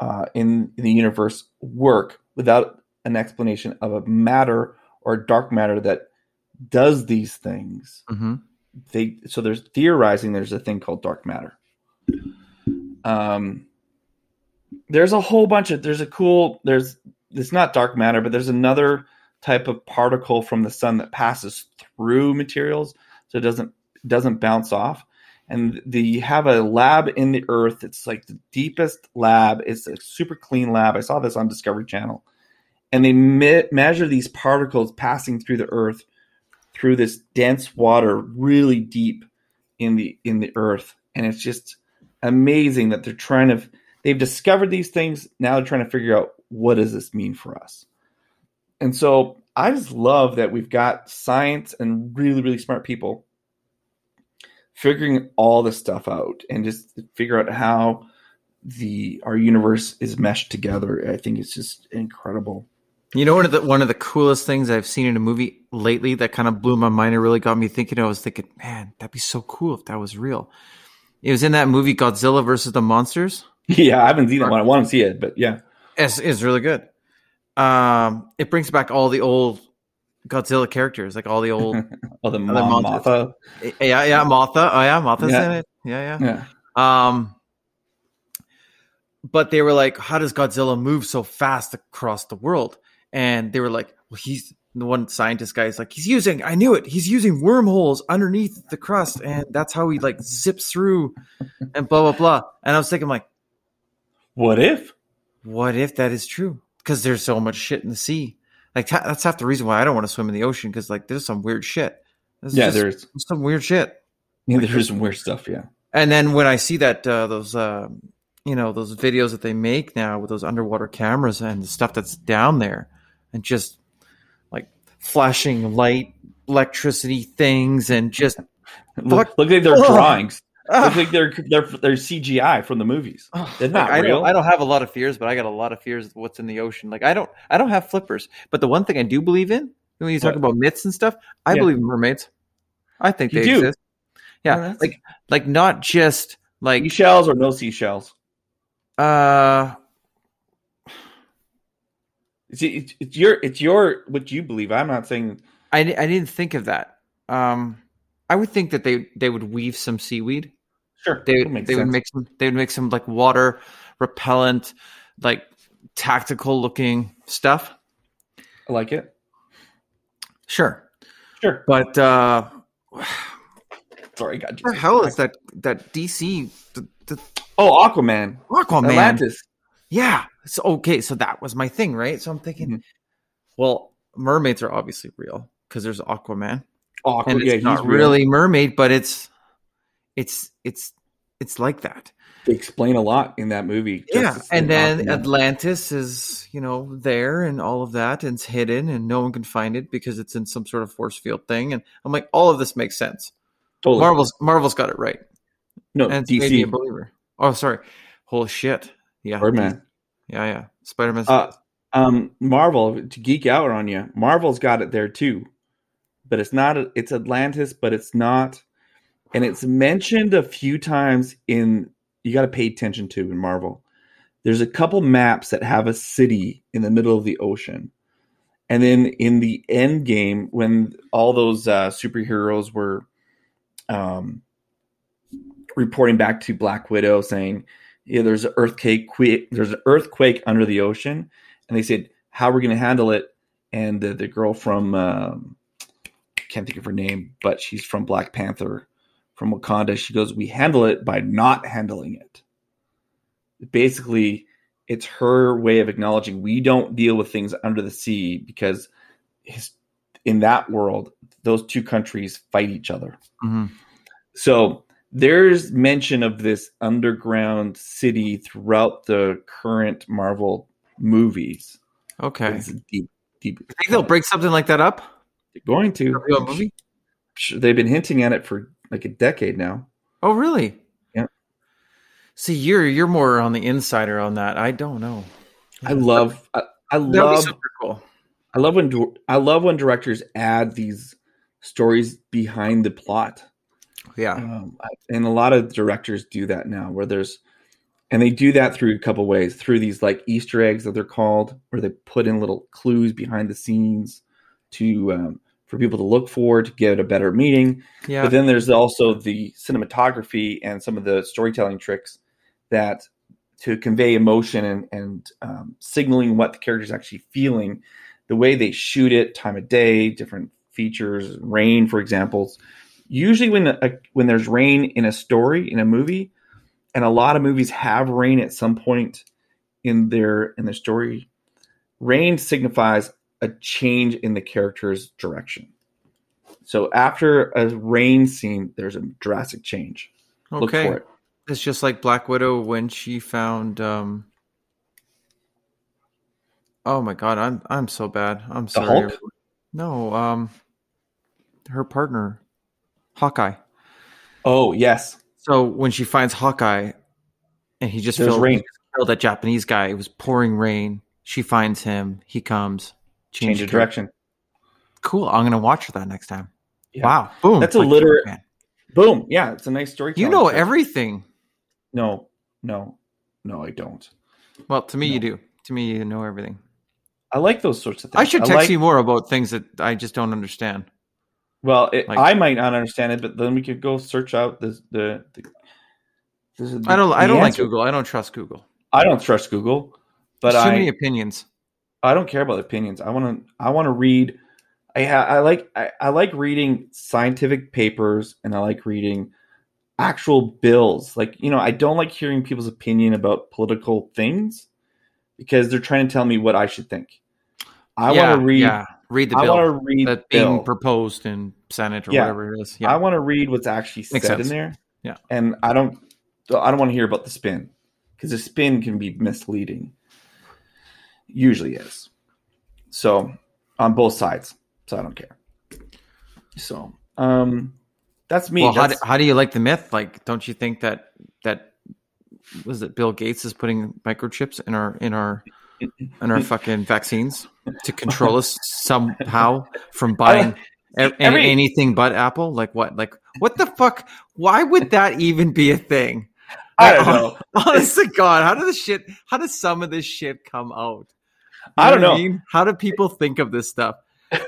uh, in, in the universe work without an explanation of a matter or dark matter that does these things. Mm-hmm. They so there's theorizing there's a thing called dark matter. Um, there's a whole bunch of there's a cool there's it's not dark matter, but there's another type of particle from the sun that passes through materials, so it doesn't doesn't bounce off. And the you have a lab in the earth. It's like the deepest lab. It's a super clean lab. I saw this on Discovery Channel, and they me- measure these particles passing through the earth through this dense water, really deep in the in the earth, and it's just amazing that they're trying to. They've discovered these things. Now they're trying to figure out what does this mean for us. And so I just love that we've got science and really, really smart people figuring all this stuff out and just figure out how the our universe is meshed together. I think it's just incredible. You know, one of the one of the coolest things I've seen in a movie lately that kind of blew my mind and really got me thinking. I was thinking, man, that'd be so cool if that was real. It was in that movie Godzilla versus the Monsters. [LAUGHS] Yeah, I haven't seen it. I want to see it, but yeah, it's, it's really good. Um, it brings back all the old Godzilla characters, like all the old, [LAUGHS] oh, the Mom, Mothra. Yeah, yeah, Mothra. Oh yeah, Mothra's Yeah. in it. Yeah, Yeah, yeah. Um, but they were like, "How does Godzilla move so fast across the world?" And they were like, "Well, he's the one scientist guy is like, he's using. I knew it. He's using wormholes underneath the crust, and that's how he like zips through, and blah blah blah." And I was thinking, like, what if? what if that is true? Because there's so much shit in the sea. Like ta- that's half the reason why I don't want to swim in the ocean. Because like there's some weird shit. There's Yeah, just there's some weird shit. yeah, there's some weird stuff. Yeah, And then when I see that uh, those uh, you know those videos that they make now with those underwater cameras and the stuff that's down there, and just like flashing light, electricity things, and just look, look like they're [LAUGHS] Ugh. drawings. Ah, Look like they're they're they're CGI from the movies. They're not I real. don't, I don't have a lot of fears, but I got a lot of fears of what's in the ocean. Like I don't, I don't have flippers. But the one thing I do believe in when you talk What? about myths and stuff, I Yeah. believe in mermaids. I think You they do? exist. Yeah, Oh, that's- like like not just like seashells or no seashells. uh It's, it's, it's your it's your what you believe. I'm not saying I I didn't think of that. Um, I would think that they they would weave some seaweed. sure. They that would makes they would make some they would make some like water repellent, like tactical looking stuff. I like it. Sure, Sure. but uh, [SIGHS] Sorry, what the hell is that that DC the, the Oh, Aquaman, Aquaman? Atlantis. Yeah. So okay, so that was my thing, right? So I'm thinking, Mhm. well, mermaids are obviously real because there's Aquaman, Aqua, and it's yeah, he's not real. really mermaid, but it's it's it's it's like that. They explain a lot in that movie. yeah, and then Aquaman. Atlantis is you know there and all of that, and it's hidden, and no one can find it because it's in some sort of force field thing. And I'm like, all of this makes sense. totally. Marvel's Marvel's got it right, no and it's a DC believer. Oh, sorry. Holy shit. Yeah. Birdman. Yeah, yeah. Spider Man. Uh, um, Marvel to geek out on you. Marvel's got it there too, but it's not. It's Atlantis, but it's not, and it's mentioned a few times in. You got to pay attention to in Marvel. There's a couple maps that have a city in the middle of the ocean, and then in the end game, when all those uh, superheroes were um, reporting back to Black Widow saying, "Yeah, there's an earthquake. There's an earthquake under the ocean," and they said, "How are we going to handle it?" And the, the girl from um, can't think of her name, but she's from Black Panther, from Wakanda. She goes, "We handle it by not handling it." Basically, it's her way of acknowledging we don't deal with things under the sea because his, in that world, those two countries fight each other. Mhm. So there's mention of this underground city throughout the current Marvel movies. Okay. It's deep, deep. I think they'll break something like that up. They're going to. A movie? They've been hinting at it for like a decade now. Oh, really? Yeah. See, you're you're more on the insider on that. I don't know. I love. I, I love. super cool. I love when I love when directors add these stories behind the plot. Yeah. Um, and a lot of directors do that now, where there's And they do that through a couple ways through these like Easter eggs that they're called, where they put in little clues behind the scenes to um, for people to look for to get a better meaning. Yeah. But then there's also the cinematography and some of the storytelling tricks that to convey emotion and, and um, signaling what the character is actually feeling. The way they shoot it, time of day, different features, rain, for example. Usually, when a, when there's rain in a story in a movie, and a lot of movies have rain at some point in their in their story, rain signifies a change in the character's direction. So after a rain scene, there's a drastic change. Look Okay. for it. It's just like Black Widow when she found um Oh my god, I'm I'm so bad. I'm sorry. No, um her partner, Hawkeye. Oh yes, So when she finds Hawkeye and he just There's filled, rain. filled that Japanese guy, it was pouring rain. She finds him, he comes, change of direction. Cool. I'm gonna watch that next time. Yeah. Wow. Boom. That's a Like, literate- man. Boom. Yeah, it's a nice story. You know everything. No, no, no. I don't. Well, to me No. you do. To me you know everything. I like those sorts of things. I should text like- you more about things that I just don't understand. Well, it, like- I might not understand it, but then we could go search out the the. the, the I don't. I don't like. Google. I don't trust Google. I don't trust Google, but There's too I many opinions. I don't care about opinions. I want to I want to read. I ha, I like I, I like reading scientific papers and I like reading actual bills. Like you know, I don't like hearing people's opinion about political things because they're trying to tell me what I should think. I yeah, want to read. Yeah, read the I bill want to read that's the being bill. proposed in Senate or Yeah. whatever it is. Yeah. I want to read what's actually Makes said in there. Yeah. and I don't. I don't want to hear about the spin because the spin can be misleading. Usually is. So on both sides. So I don't care. So um, that's me. well, how do, how do you like the myth? Like, don't you think that that was it? Bill Gates is putting microchips in our in our in our fucking vaccines to control us somehow from buying Every- anything but Apple. Like what? Like what the fuck? Why would that even be a thing? I don't know. Honest to God, how does this shit? How does some of this shit come out? I don't know. mean? How do people think of this stuff?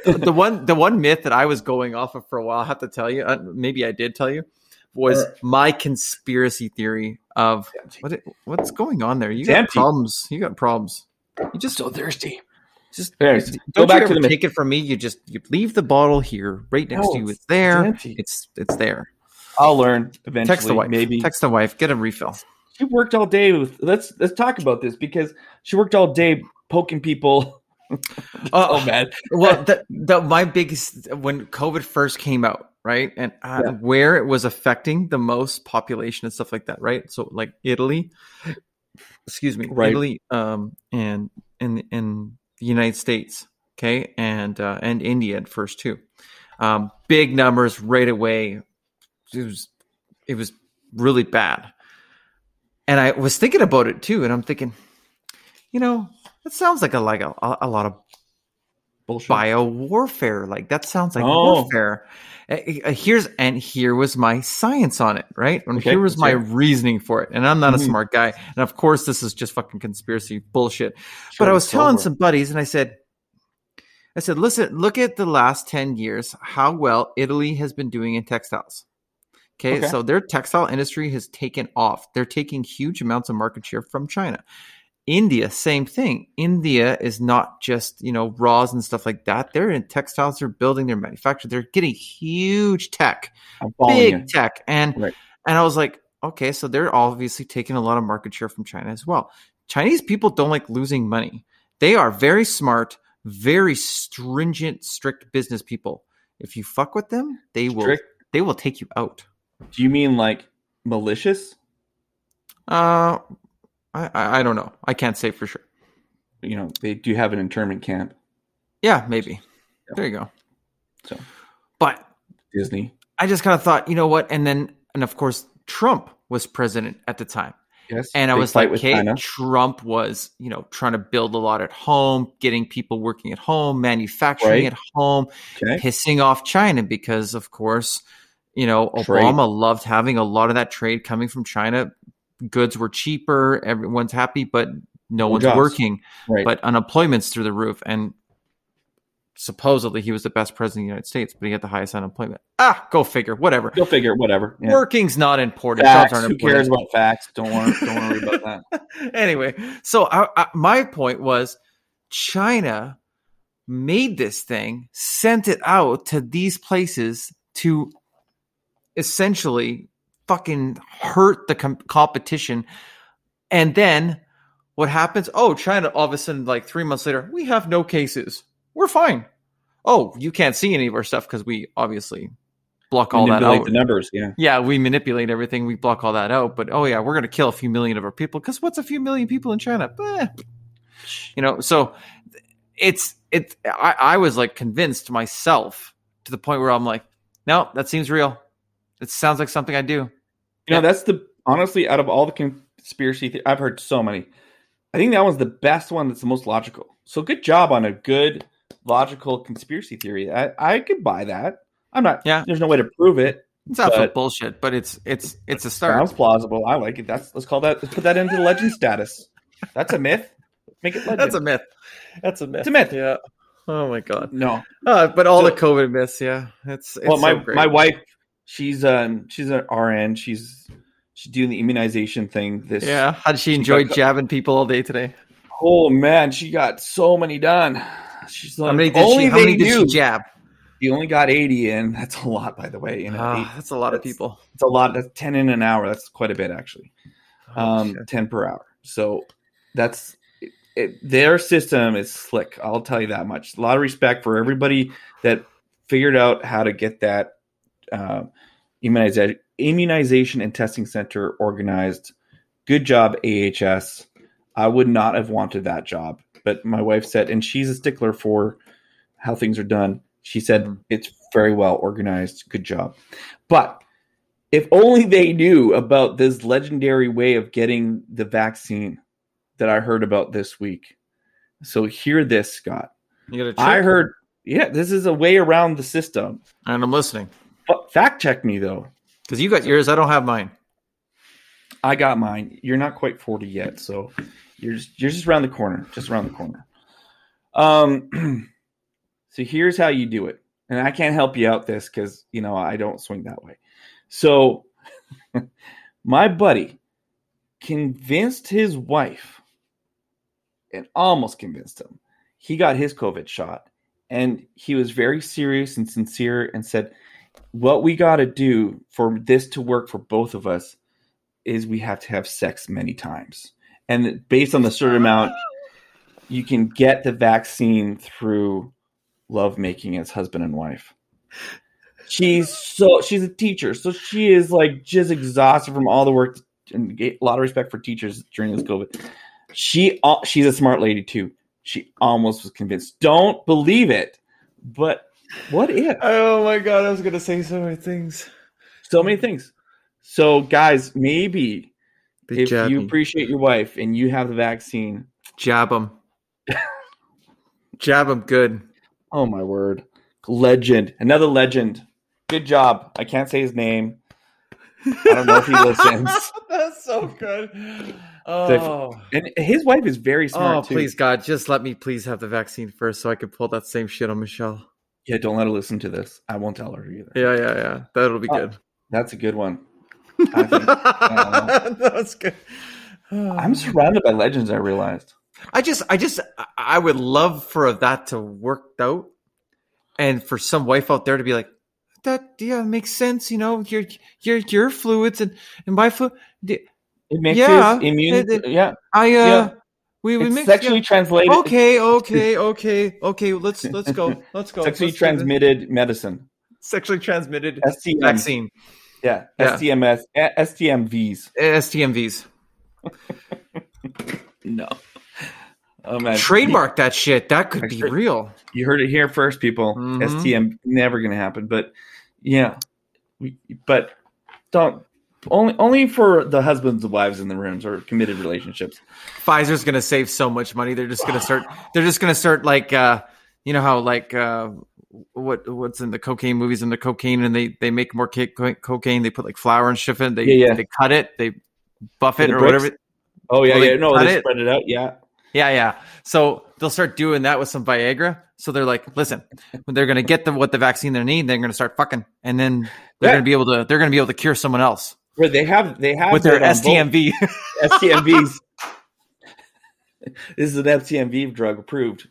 the, one, the one myth that I was going off of for a while, I have to tell you. Uh, maybe I did tell you. Was my conspiracy theory of what? It, what's going on there? You It's got empty. problems. You got problems. You just so thirsty. just Anyways, don't go back to the take it from me. You just you leave the bottle here, right next No, to you. it's- there. it's. It's it's there. I'll learn eventually. Text the wife. Maybe text the wife. Get a refill. she worked all day with. Let's let's talk about this because she worked all day poking people. [LAUGHS] oh man, well the, the my biggest when covid first came out right and uh, Yeah. where it was affecting the most population and stuff like that right so like italy excuse me Right. italy um and in in the united states okay and uh and india at first too um big numbers right away it was it was really bad and i was thinking about it too and i'm thinking you know that sounds like a like a, a lot of bullshit. bio warfare. Like that sounds like Oh. warfare. Uh, uh, Here's and here was my science on it, right? And Okay, here was my reasoning for it. And I'm not a Mhm. smart guy, and of course this is just fucking conspiracy bullshit. Sure, but I was telling it. some buddies, and I said, I said, listen, look at the last ten years, how well Italy has been doing in textiles. Okay, Okay. so their textile industry has taken off. They're taking huge amounts of market share from China. India, same thing. India is not just, you know, raws and stuff like that. They're in textiles, they're building their manufacturing, they're getting huge tech, big you. tech. And Right. and I was like, okay, so they're obviously taking a lot of market share from China as well. Chinese people don't like losing money. They are very smart, very stringent, strict business people. If you fuck with them, they will they will take you out. Do you mean like malicious? Uh I, I I don't know. I can't say for sure. You know, they do have an internment camp. Yeah, maybe. Yeah. There you go. So But Disney. I just kind of thought, you know what? And then, and of course, Trump was president at the time. Yes. And I was like, okay, China. Trump was, you know, trying to build a lot at home, getting people working at home, manufacturing Right. at home, Okay. pissing off China because, of course, you know, Trade. Obama loved having a lot of that trade coming from China goods were cheaper, everyone's happy, but no, one's jobs. working. Right. But unemployment's through the roof, and supposedly he was the best president of the United States, but he had the highest unemployment. Ah, go figure. Whatever. You'll figure whatever. Yeah. Working's not important. Facts. Jobs aren't Who cares about facts? Don't worry. Don't worry about [LAUGHS] that. anyway, so I, I, my point was China made this thing, sent it out to these places to essentially fucking hurt the com- competition. And then what happens? Oh, China, all of a sudden, like three months later, we have no cases. We're fine. Oh, you can't see any of our stuff because we obviously block all that out. the numbers. Yeah. Yeah, we manipulate everything. We block all that out. But oh yeah, we're gonna kill a few million of our people because what's a few million people in China? Eh. You know, so it's it. I, I was like convinced myself to the point where I'm like, no, that seems real. It sounds like something I do. You Yeah. know, that's the honestly out of all the conspiracy the- I've heard so many. I think that one's the best one. That's the most logical. So good job on a good logical conspiracy theory. I, I could buy that. I'm not. Yeah. There's no way to prove it. It's absolute But- bullshit, but it's it's it's a start. Sounds plausible. I like it. That's let's call that. Let's put that into the legend status. That's a myth. Make it legend. That's a myth. That's a myth. It's a myth. Yeah. Oh my god. no. Uh, but all So- the COVID myths, yeah. It's, it's well, my so great. my wife, she's um she's an RN. She's she's doing the immunization thing. This Yeah. How did she enjoy got- jabbing people all day today? Oh man, she got so many done. She's like, How many did only she? How many did she jab? She only got eighty in. That's a lot, by the way. You know, Ah, that's a lot of people. it's a lot. That's ten in an hour. That's quite a bit actually. Oh, Um, shit. ten per hour. So that's it, it, their system is slick. I'll tell you that much. A lot of respect for everybody that figured out how to get that uh, immunization immunization and testing center organized. Good job, AHS. I would not have wanted that job, but my wife said, and she's a stickler for how things are done. She said Mhm. it's very well organized. Good job. But if only they knew about this legendary way of getting the vaccine that I heard about this week. So hear this, Scott. You got a I heard, yeah, this is a way around the system. and I'm listening fact check me though. because you got yours. I don't have mine. I got mine. You're not quite 40 yet, so you're just, you're just around the corner, just around the corner. Um, [CLEARS THROAT] so here's how you do it, and I can't help you out this because you know I don't swing that way. So [LAUGHS] my buddy convinced his wife, and almost convinced him. He got his COVID shot, and he was very serious and sincere, and said, "What we got to do for this to work for both of us." is we have to have sex many times. And based on the certain oh. amount, you can get the vaccine through love making as husband and wife. She's so she's a teacher, so she is like just exhausted from all the work and a lot of respect for teachers during this COVID. She she's a smart lady too. She almost was convinced. Don't believe it, but what if? Oh my god! I was gonna say so many things. So many things. So guys, maybe They if jab you me. appreciate your wife and you have the vaccine, jab them, jab them good. oh my word, legend, another legend. Good job. I can't say his name. I don't know if he listens. [LAUGHS] That's so good. The- Oh, And his wife is very oh, smart too. please God, just let me please have the vaccine first, so I can pull that same shit on Michelle. Yeah, don't let her listen to this. I won't tell her either. Yeah, yeah, yeah. That'll be Oh, good. That's a good one. I [LAUGHS] think, That's good. [SIGHS] I'm surrounded by legends. I realized. I just, I just, I- would love for that to work out, and for some wife out there to be like, "That yeah makes sense." You know, your your your fluids and and my fluid. It makes Yeah, immune. it- it- yeah, I uh, Yeah. We we sexually yeah. translated. Okay, okay, okay, okay. Let's let's go. [LAUGHS] Let's go. Sexually Let's transmitted medicine. sexually transmitted STM. vaccine. Yeah. Yeah. STMS. eh, STMVs. STMVs. [LAUGHS] No. Oh man. Trademark that shit. That could be real. You heard it here first, people. Mhm. STM never going to happen. But yeah, we, but don't only only for the husbands and wives in the rooms or committed relationships. Pfizer's gonna save so much money. They're just gonna start. They're just gonna start like, uh, you know how like uh, what what's in the cocaine movies and the cocaine, and they they make more ca- cocaine. They put like flour and shit in. They Yeah, yeah. they cut it. They buff it The or bricks? whatever. Oh yeah, Well, yeah. No, they it. spread it out. Yeah. Yeah, yeah. So they'll start doing that with some Viagra. So they're like, listen, when they're gonna get the what the vaccine they need, they're gonna start fucking, and then they're Yeah. gonna be able to they're gonna be able to cure someone else Where they have they have with their that on both. STMV. STMVs. [LAUGHS] [LAUGHS] this is an STMV drug approved.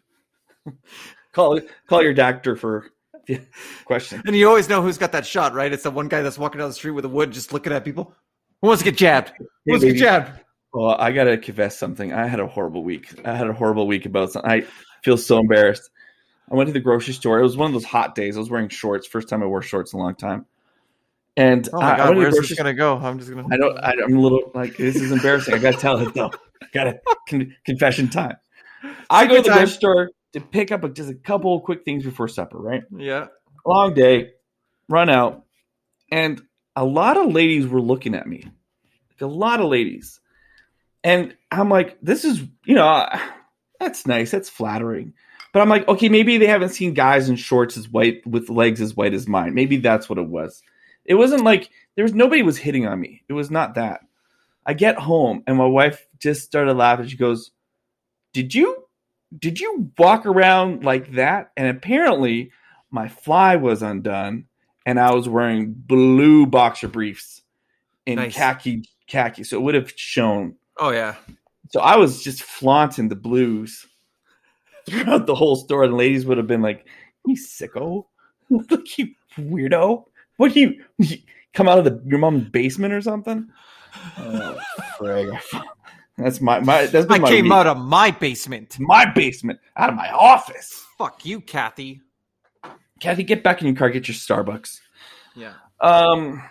call call your doctor for [LAUGHS] question. and you always know who's got that shot, right? It's the one guy that's walking down the street with a wood, just looking at people. Who wants to get jabbed? Who wants to get jabbed? Well, I gotta confess something. I had a horrible week. I had a horrible week about something. I feel so embarrassed. I went to the grocery store. It was one of those hot days. I was wearing shorts. First time I wore shorts in a long time. And Oh I, my I god, to where's grocery this gonna go? I'm just gonna. I don't. I, I'm a little like this is embarrassing. I gotta tell it though. I gotta [LAUGHS] con- confession time. I go to the grocery store to pick up a, just a couple of quick things before supper. Right, Yeah. long day, run out, and a lot of ladies were looking at me. Like a lot of ladies, and I'm like, this is you know, that's nice. That's flattering. But I'm like, okay, maybe they haven't seen guys in shorts as white with legs as white as mine. Maybe that's what it was. It wasn't like there was nobody was hitting on me. It was not that. I get home and my wife just started laughing. She goes, "Did you did you walk around like that?" And apparently, my fly was undone, and I was wearing blue boxer briefs in Nice. khaki khaki, so it would have shown. Oh yeah. So I was just flaunting the blues throughout the whole store, and ladies would have been like, "You sicko, [LAUGHS] look you weirdo! What do you, you [LAUGHS] come out of the your mom's basement or something?" Oh. [LAUGHS] That's my my. That's I my I came week. out of my basement. my basement, out of my office. Fuck you, Kathy. Kathy, get back in your car, get your Starbucks. Yeah. Um,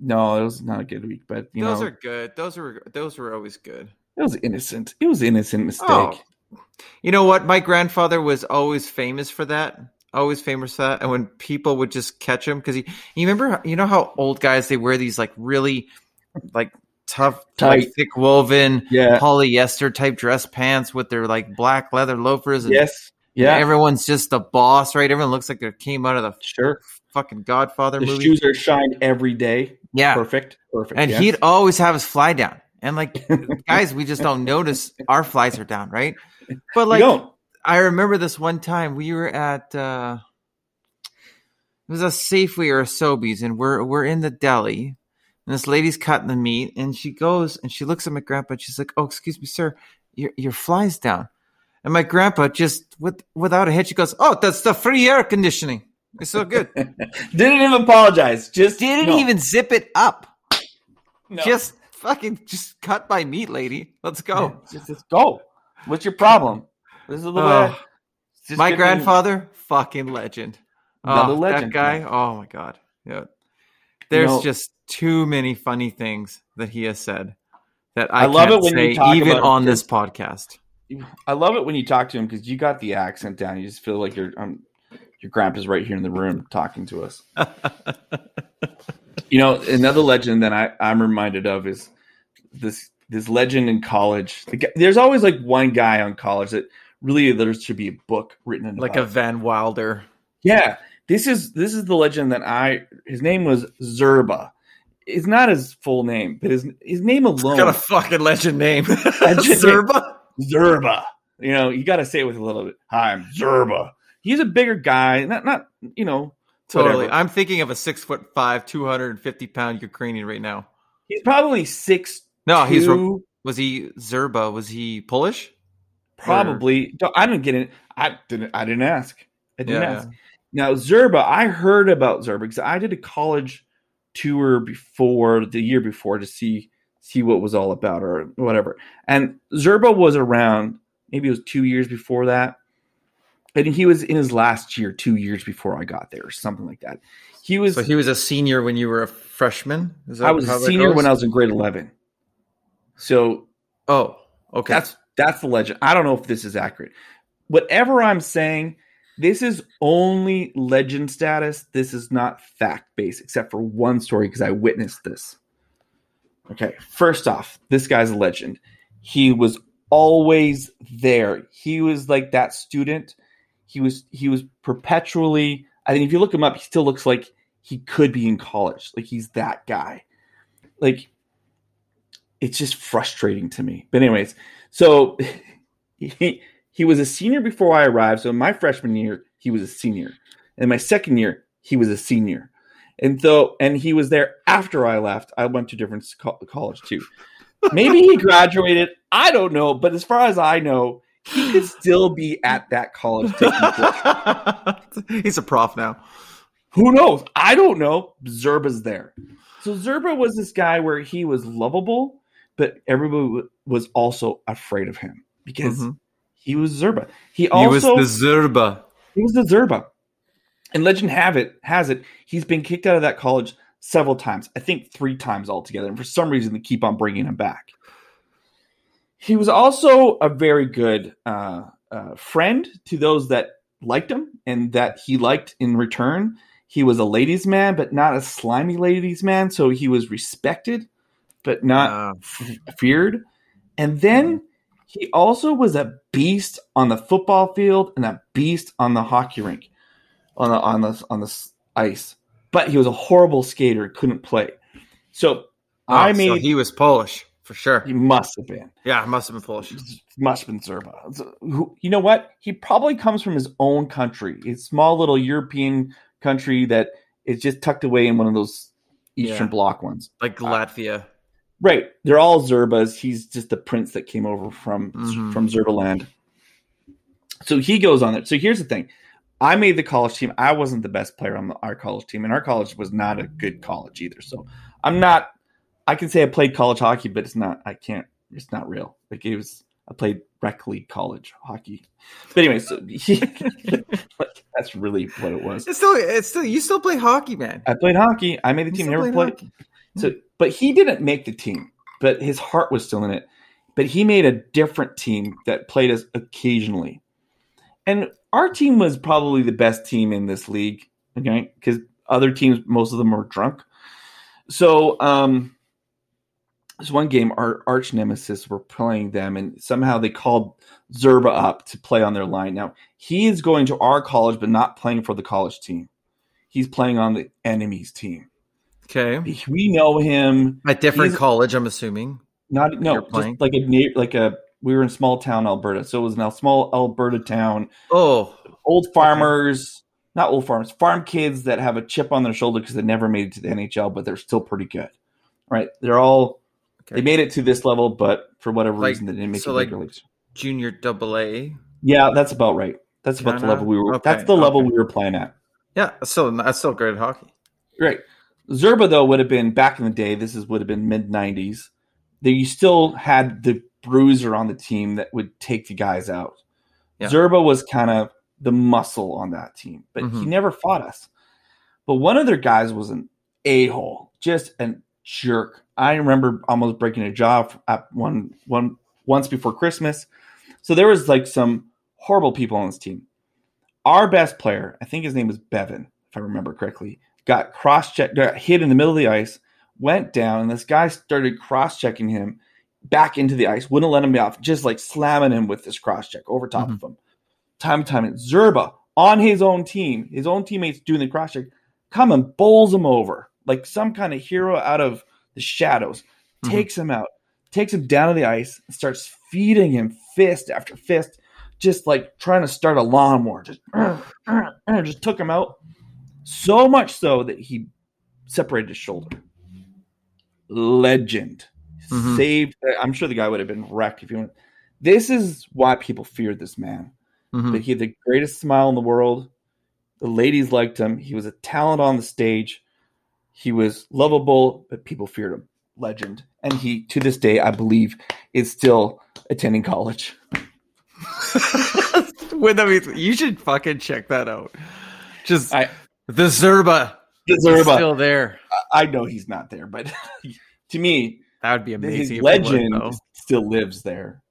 no, it was not a good week, but you know. those know, are good. Those were those were always good. it was innocent. It was innocent mistake. Oh. You know what? My grandfather was always famous for that. Always famous for that. And when people would just catch him, because he, you remember, you know how old guys they wear these like really, like tough, like Tight. thick woven Yeah. polyester type dress pants with their like black leather loafers. And Yes. Yeah. everyone's just the boss, right? Everyone looks like they came out of the sure. fucking Godfather The movie. shoes are shined every day. yeah, Perfect. Perfect. and yes. he'd always have his fly down. And like [LAUGHS] guys, we just don't notice our flies are down, right? But like don't. I remember this one time we were at uh it was a Safeway or a Sobeys, and we're we're in the deli, and this lady's cutting the meat, and she goes and she looks at my grandpa, and she's like, "Oh, excuse me, sir, your your fly's down." And my grandpa just with without a hitch, he goes, "Oh, that's the free air conditioning. It's so good." [LAUGHS] Didn't even apologize. Just Didn't no. even zip it up. No. Just fucking just cut my meat, lady. Let's go. Just, just go. What's your problem? This is the way. Oh. my grandfather, fucking legend. Another Oh, legend, That guy. man. Oh my god. Yeah. There's know- just too many funny things that he has said that I, I love can't it when you talk even on this podcast. I love it when you talk to him because you got the accent down. You just feel like your um, your grandpa's right here in the room talking to us. [LAUGHS] You know, another legend that I, I'm reminded of is this this legend in college. The There's always like one guy on college that really there should be a book written in like a Van Wilder. Yeah, this is this is the legend that I. His name was Zerba. It's not his full name, but his his name alone, Got a fucking legend name. Legend [LAUGHS] name. [LAUGHS] Zerba. Zerba. You know, you got to say it with a little bit. Hi, I'm Zerba. He's a bigger guy, not not you know. Totally. whatever. I'm thinking of a six foot five, two hundred and fifty pound Ukrainian right now. He's probably six. No, he's was he Zerba? Was he Polish? Probably. Don't- I didn't get it. I didn't. I didn't ask. I didn't Yeah, ask. Now Zerba, I heard about Zerba because I did a college tour before the year before to see see what was all about or whatever. And Zerba was around. Maybe it was two years before that. And he was in his last year, two years before I got there, or something like that. He was. So he was a senior when you were a freshman. Is that I was a senior when I was in grade eleven. So Oh, okay. that's that's the legend. I don't know if this is accurate. Whatever I'm saying, this is only legend status. This is not fact based, except for one story because I witnessed this. Okay, first off, this guy's a legend. He was always there. He was like that student. He was he was perpetually. I think if you look him up, he still looks like he could be in college. Like he's that guy. Like it's just frustrating to me. But anyways, so he he was a senior before I arrived. So in my freshman year, he was a senior. In my second year, he was a senior. And so and he was there after I left. I went to different co- college too. Maybe he graduated. I don't know, but as far as I know, he could still be at that college. [LAUGHS] He's a prof now. Who knows? I don't know. Zerba's there. So Zerba was this guy where he was lovable, but everybody was also afraid of him because Mhm. he was Zerba. He He was the Zerba. he was the Zerba. And legend have it has it he's been kicked out of that college several times. I think three times altogether. And for some reason, they keep on bringing him back. He was also a very good uh, uh, friend to those that liked him and that he liked in return. He was a ladies' man, but not a slimy ladies' man. So he was respected, but not Uh, f- feared. And then he also was a beast on the football field and a beast on the hockey rink, on the on the on the ice. But he was a horrible skater, couldn't play. So I oh, so he was Polish for sure. he must have been Yeah, must have been Polish. must have been who- You know what? He probably comes from his own country, a small little European country that is just tucked away in one of those Eastern Yeah. Bloc ones. Like Latvia. Right. They're all Zerbas. He's just the prince that came over from Mhm. from Zerbaland. So he goes on it. So here's the thing. I made the college team. I wasn't the best player on the, our college team, and our college was not a good college either. So I'm not. I can say I played college hockey, but it's not. I can't. It's not real. Like it was. I played rec league college hockey. But anyway, so [LAUGHS] he, that's really what it was. It's still, it's still, you still play hockey, man. I played hockey. I made the You team. Never played played. hockey. So, but he didn't make the team, but his heart was still in it. But he made a different team that played us occasionally. And our team was probably the best team in this league, okay? Because other teams, most of them were drunk. So, um, this one game, our arch nemesis were playing them, and somehow they called Zerba up to play on their line. Now, he is going to our college, but not playing for the college team. He's playing on the enemy's team. Okay. We know him. At different He's- college, I'm assuming. Not no, just like a like a. We were in small town Alberta, so it was now small Alberta town. Oh, Old farmers, not old farmers, farm kids that have a chip on their shoulder because they never made it to the NHL, but they're still pretty good, right? They're all okay. they made it to this level, but for whatever Like- reason they didn't make so it like- leagues. junior double A. Yeah, that's about right. That's about the level we were. Okay, that's the level okay. we were playing at. Yeah, so that's still great at hockey. Right. Zerba though would have been back in the day. This is would have been mid '90s. That you still had the bruiser on the team that would take the guys out. Yeah. Zerba was kind of the muscle on that team, but he Mhm. never fought us. But one of their guys was an a hole, just a jerk. I remember almost breaking a jaw at one one once before Christmas. So there was like some horrible people on this team. Our best player, I think his name was Bevan, if I remember correctly, got cross checked, got hit in the middle of the ice, went down, and this guy started cross checking him back into the ice, wouldn't let him off, just like slamming him with this cross check over top of him. Time and time, and Zerba on his own team, his own teammates doing the cross check, come and bowls him over like some kind of hero out of the shadows, Mhm. takes him out, takes him down to the ice, and starts feeding him fist after fist, just like trying to start a lawnmower. Just, [CLEARS THROAT] just took him out. So much so that he separated his shoulder. Legend. Mhm. Saved. I'm sure the guy would have been wrecked if you went. This is why people feared this man. Mhm. But he had the greatest smile in the world. The ladies liked him. He was a talent on the stage. He was lovable, but people feared him. Legend. And he, to this day, I believe, is still attending college. [LAUGHS] Wait, that means you should fucking check that out. Just I- the Zerba The Zerba. still there. I know he's not there, but [LAUGHS] to me, That would be amazing. his if it was, legend though. still lives there.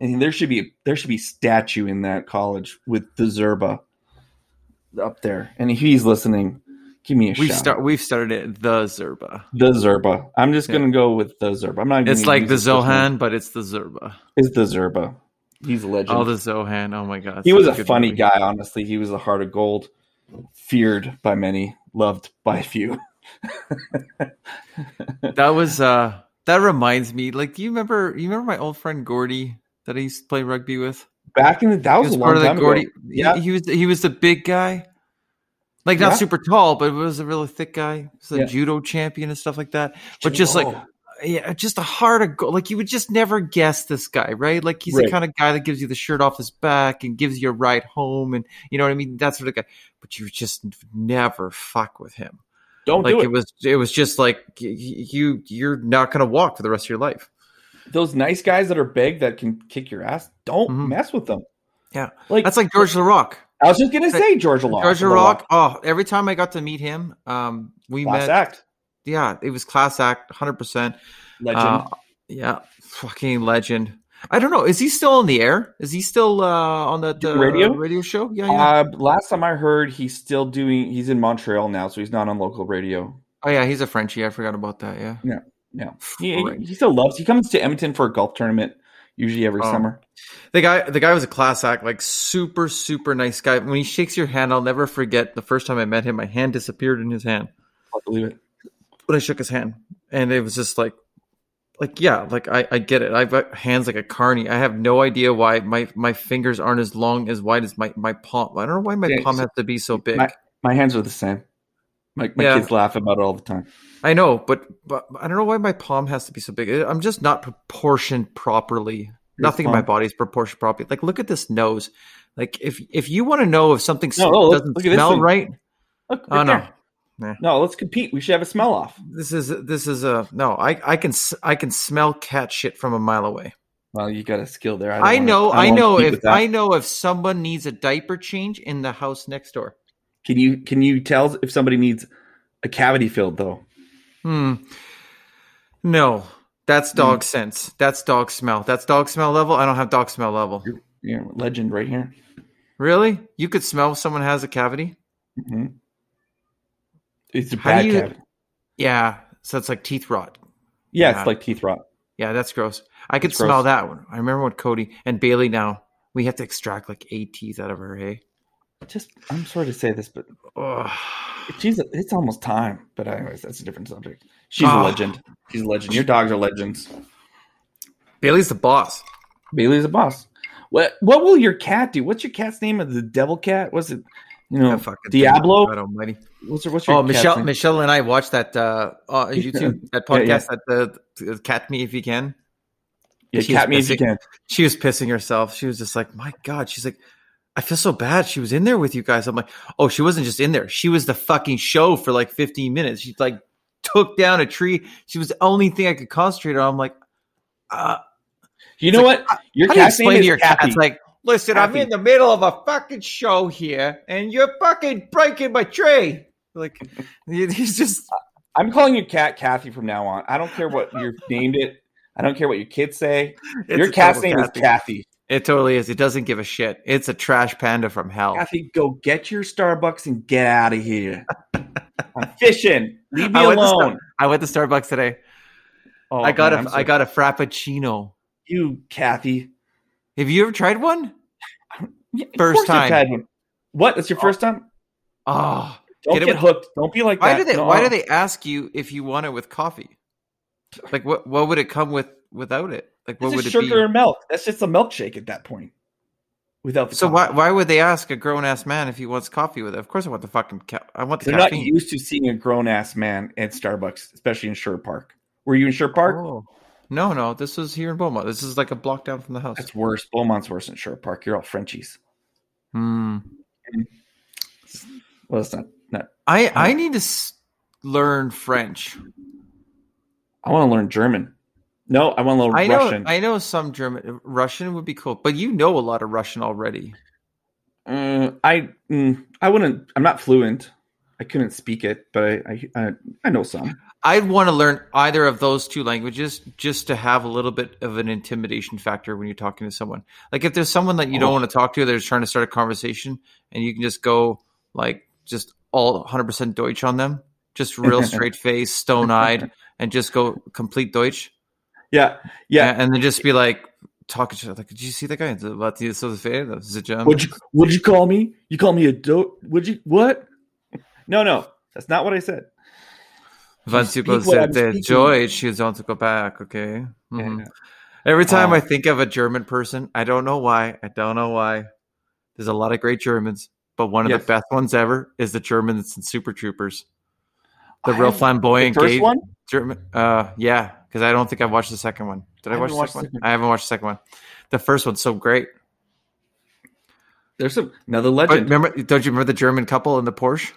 And there should be there should be statue in that college with the Zerba up there. And if he's listening, give me a We've shout. start. We've started it. The Zerba. the Zerba. I'm just Yeah. gonna go with the Zerba. I'm not. gonna It's like the first name. Zohan, but it's the Zerba. It's the Zerba. He's a legend. Oh, the Zohan. Oh my god. he was a funny movie. guy. Honestly, he was a heart of gold. Feared by many, loved by few. [LAUGHS] That was uh That reminds me. Like, do you remember? You remember my old friend Gordy that I used to play rugby with? Back in the that was, was a part long of the Gordy. ago. He- Yeah, he, was. He was the big guy. Like not Yeah. super tall, but was a really thick guy. He was a Yeah. judo champion and stuff like that. But just like yeah, just a heart of gold. Like you would just never guess this guy, right? Like he's the kind of guy that gives you the shirt off his back and gives you a ride home, and you know what I mean. That sort of guy. But you just never fuck with him. don't like do it. it. was, it was just like you, you're not gonna walk for the rest of your life. Those nice guys that are big that can kick your ass. Don't Mhm. mess with them. Yeah. like That's like George Laraque. I was just gonna say George Laraque. George Laraque. Oh, every time I got to meet him, um, we Last met. act. Yeah, it was class act, hundred percent. Legend. Uh, yeah, fucking legend. I don't know. Is he still on the air? Is he still uh, on the, the Radio? radio show? Yeah, yeah. Uh, last time I heard, he's still doing. He's in Montreal now, so he's not on local radio. oh yeah, he's a Frenchie. I forgot about that. Yeah. Yeah, he, Right. he still loves. He comes to Edmonton for a golf tournament usually every Oh. summer. The guy, the guy was a class act, like super, super nice guy. When he shakes your hand, I'll never forget the first time I met him. My hand disappeared in his hand I believe it. When I shook his hand, and it was just like, like yeah, like I, I get it. I've got hands like a carny. I have no idea why my my fingers aren't as long as wide as my my palm. I don't know why my Yeah, palm so- has to be so big. My, my hands are the same. My, my Yeah. kids laugh about it all the time. I know, but but I don't know why my palm has to be so big. I'm just not proportioned properly. Nothing in my body is proportioned properly. Like look at this nose. Like if if you want to know if something No, oh, no, doesn't look this smell right, Look, oh no, there. No, let's compete. We should have a smell off. this is this is a no. I I can s- I can smell cat shit from a mile away. Well, you got a skill there. don't I wanna- know I know if. I know if someone needs a diaper change in the house next door. Can you can you tell if somebody needs a cavity filled though? Hmm. No, that's dog sense. That's dog smell. That's dog smell level. I don't have dog smell level. You know, legend right here. Really? You could smell if someone has a cavity? hmm It's a bad you- cavity. Yeah. So it's like teeth rot. Yeah, Yeah. it's like teeth rot. Yeah, that's gross. I could smell gross. that one. I remember when Cody and Bailey now, we have to extract like eight teeth out of her, hey? Just I'm sorry to say this, but Ugh. she's it's almost time. But anyways, that's a different subject. She's Ah. a legend. She's a legend. Your dogs are legends. Bailey's the boss. Bailey's the boss. What what will your cat do? What's your cat's name? Of The devil cat? Was it you know Yeah, fucking Diablo? God almighty. What's your, what's your Oh, Michelle, name? Michelle and I watched that uh, uh [LAUGHS] YouTube that Yeah, yeah. podcast that the, the Cat Me If You Can. Yeah, She cat was me if you pissing- can. She was pissing herself. She was just like, "My God!" She's like, "I feel so bad." She was in there with you guys. I'm like, "Oh, she wasn't just in there. She was the fucking show for like 15 minutes. She like took down a tree. She was the only thing I could concentrate on." I'm like, uh, You know like, what? Your "How do you cat's name explain is to your Cat? It's like?" Listen, I'm in the middle of a fucking show here, and you're fucking breaking my tree. Like, [LAUGHS] he's just I'm calling you cat Kathy from now on. I don't care what you've [LAUGHS] named it. I don't care what your kids say. it's your cat's name is Kathy. It totally is. It doesn't give a shit. It's a trash panda from hell. Kathy, go get your Starbucks and get out of here. [LAUGHS] I'm fishing. Leave me I went, alone. Star- I went to Starbucks today. Oh, I got man, a so- I got a frappuccino. you, Kathy. Have you ever tried one? Yeah, First time. What? That's your oh. first time? Oh, Don't Get get, hooked. Don't be like why that. do they No. Why do they ask you if you want it with coffee? Like what? What would it come with without it? Like what would it sugar be? and milk. That's just a milkshake at that point. Without the So coffee. why why would they ask a grown ass man if he wants coffee with it? Of course I want the fucking ca- I want the They're not used to seeing a grown ass man at Starbucks, especially in Sher Park. Were you in Sher Park? Oh. No, no, this was here in Beaumont. This is like a block down from the house. It's worse. Beaumont's worse than Sher Park. You're all Frenchies. Hmm. Well, it's not. not I I need to s- learn French. I want to learn German. No, I want to learn I know Russian. I know some German. Russian would be cool, but you know a lot of Russian already. Uh, I mm, I wouldn't. I'm not fluent. I couldn't speak it, but I I, I, I know some. I'd want to learn either of those two languages just to have a little bit of an intimidation factor when you're talking to someone. Like if there's someone that you don't Oh. want to talk to, they're just trying to start a conversation, and you can just go like just all 100% Deutsch on them, just real [LAUGHS] straight face, stone eyed, and just go complete Deutsch. Yeah, yeah. and, and then just be like talking to like, did you see that guy? What is so fair? Is it German? Would you would you call me? You call me a dope? Would you what? No, no, that's not what I said. Once you go what I'm joy, she wants to go back. Okay. Mhm. Yeah. Every time Uh, I think of a German person, I don't know why. I don't know why. There's a lot of great Germans, but one of Yes. the best ones ever is the Germans in Super Troopers. The I real haven't- The flamboyant first gay one? German. Uh, yeah, because I don't think I've watched the second one. Did I, I watch the second the one? I haven't watched the second one. The first one's so great. There's some another But legend. remember, don't you remember the German couple in the Porsche?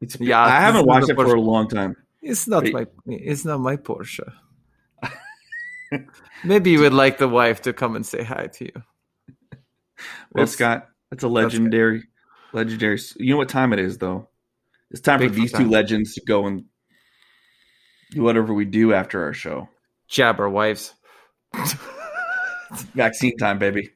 It's, Yeah, I haven't watched it for a long time. It's not my. It's not my Porsche. [LAUGHS] Maybe you would like the wife to come and say hi to you. [LAUGHS] Well, That's- Scott, that's a legendary, legendary. You know what time it is, though. It's time for Bigfoot these two legends to go and do whatever we do after our show. Jab our wives. [LAUGHS] Vaccine time, baby.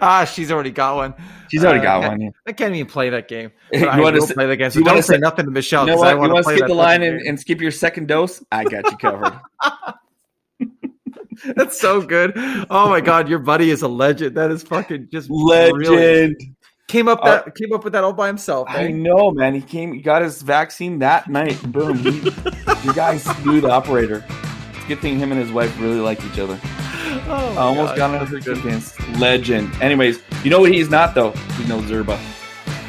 ah, she's already got one. She's already Uh, got one. Yeah. I can't even play that game. [LAUGHS] You I wanna say- play the game. So don't say say- nothing to Michelle. You know I what? You wanna want play skip the line and, and skip your second dose? I got you covered. [LAUGHS] That's so good. Oh my god, your buddy is a legend. That is fucking just brilliant. Legend. Came up Uh, that came up with that all by himself. I know, man. He came, he got his vaccine that night. Boom. You guys knew the operator. It's a good thing him and his wife really like each other. Oh I almost God. got another good dance. Legend. Anyways, you know what he's not though? He's no Zerba.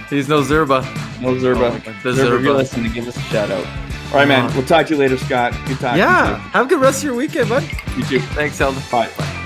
He's no Zerba. No Zerba. Oh the Zerba, if you're Zerba. listening, give us a shout out. All right, man. We'll talk to you later, Scott. Good talking Yeah. Have a good rest of your weekend, bud. you. Too. Thanks, Elton. Bye. Bye.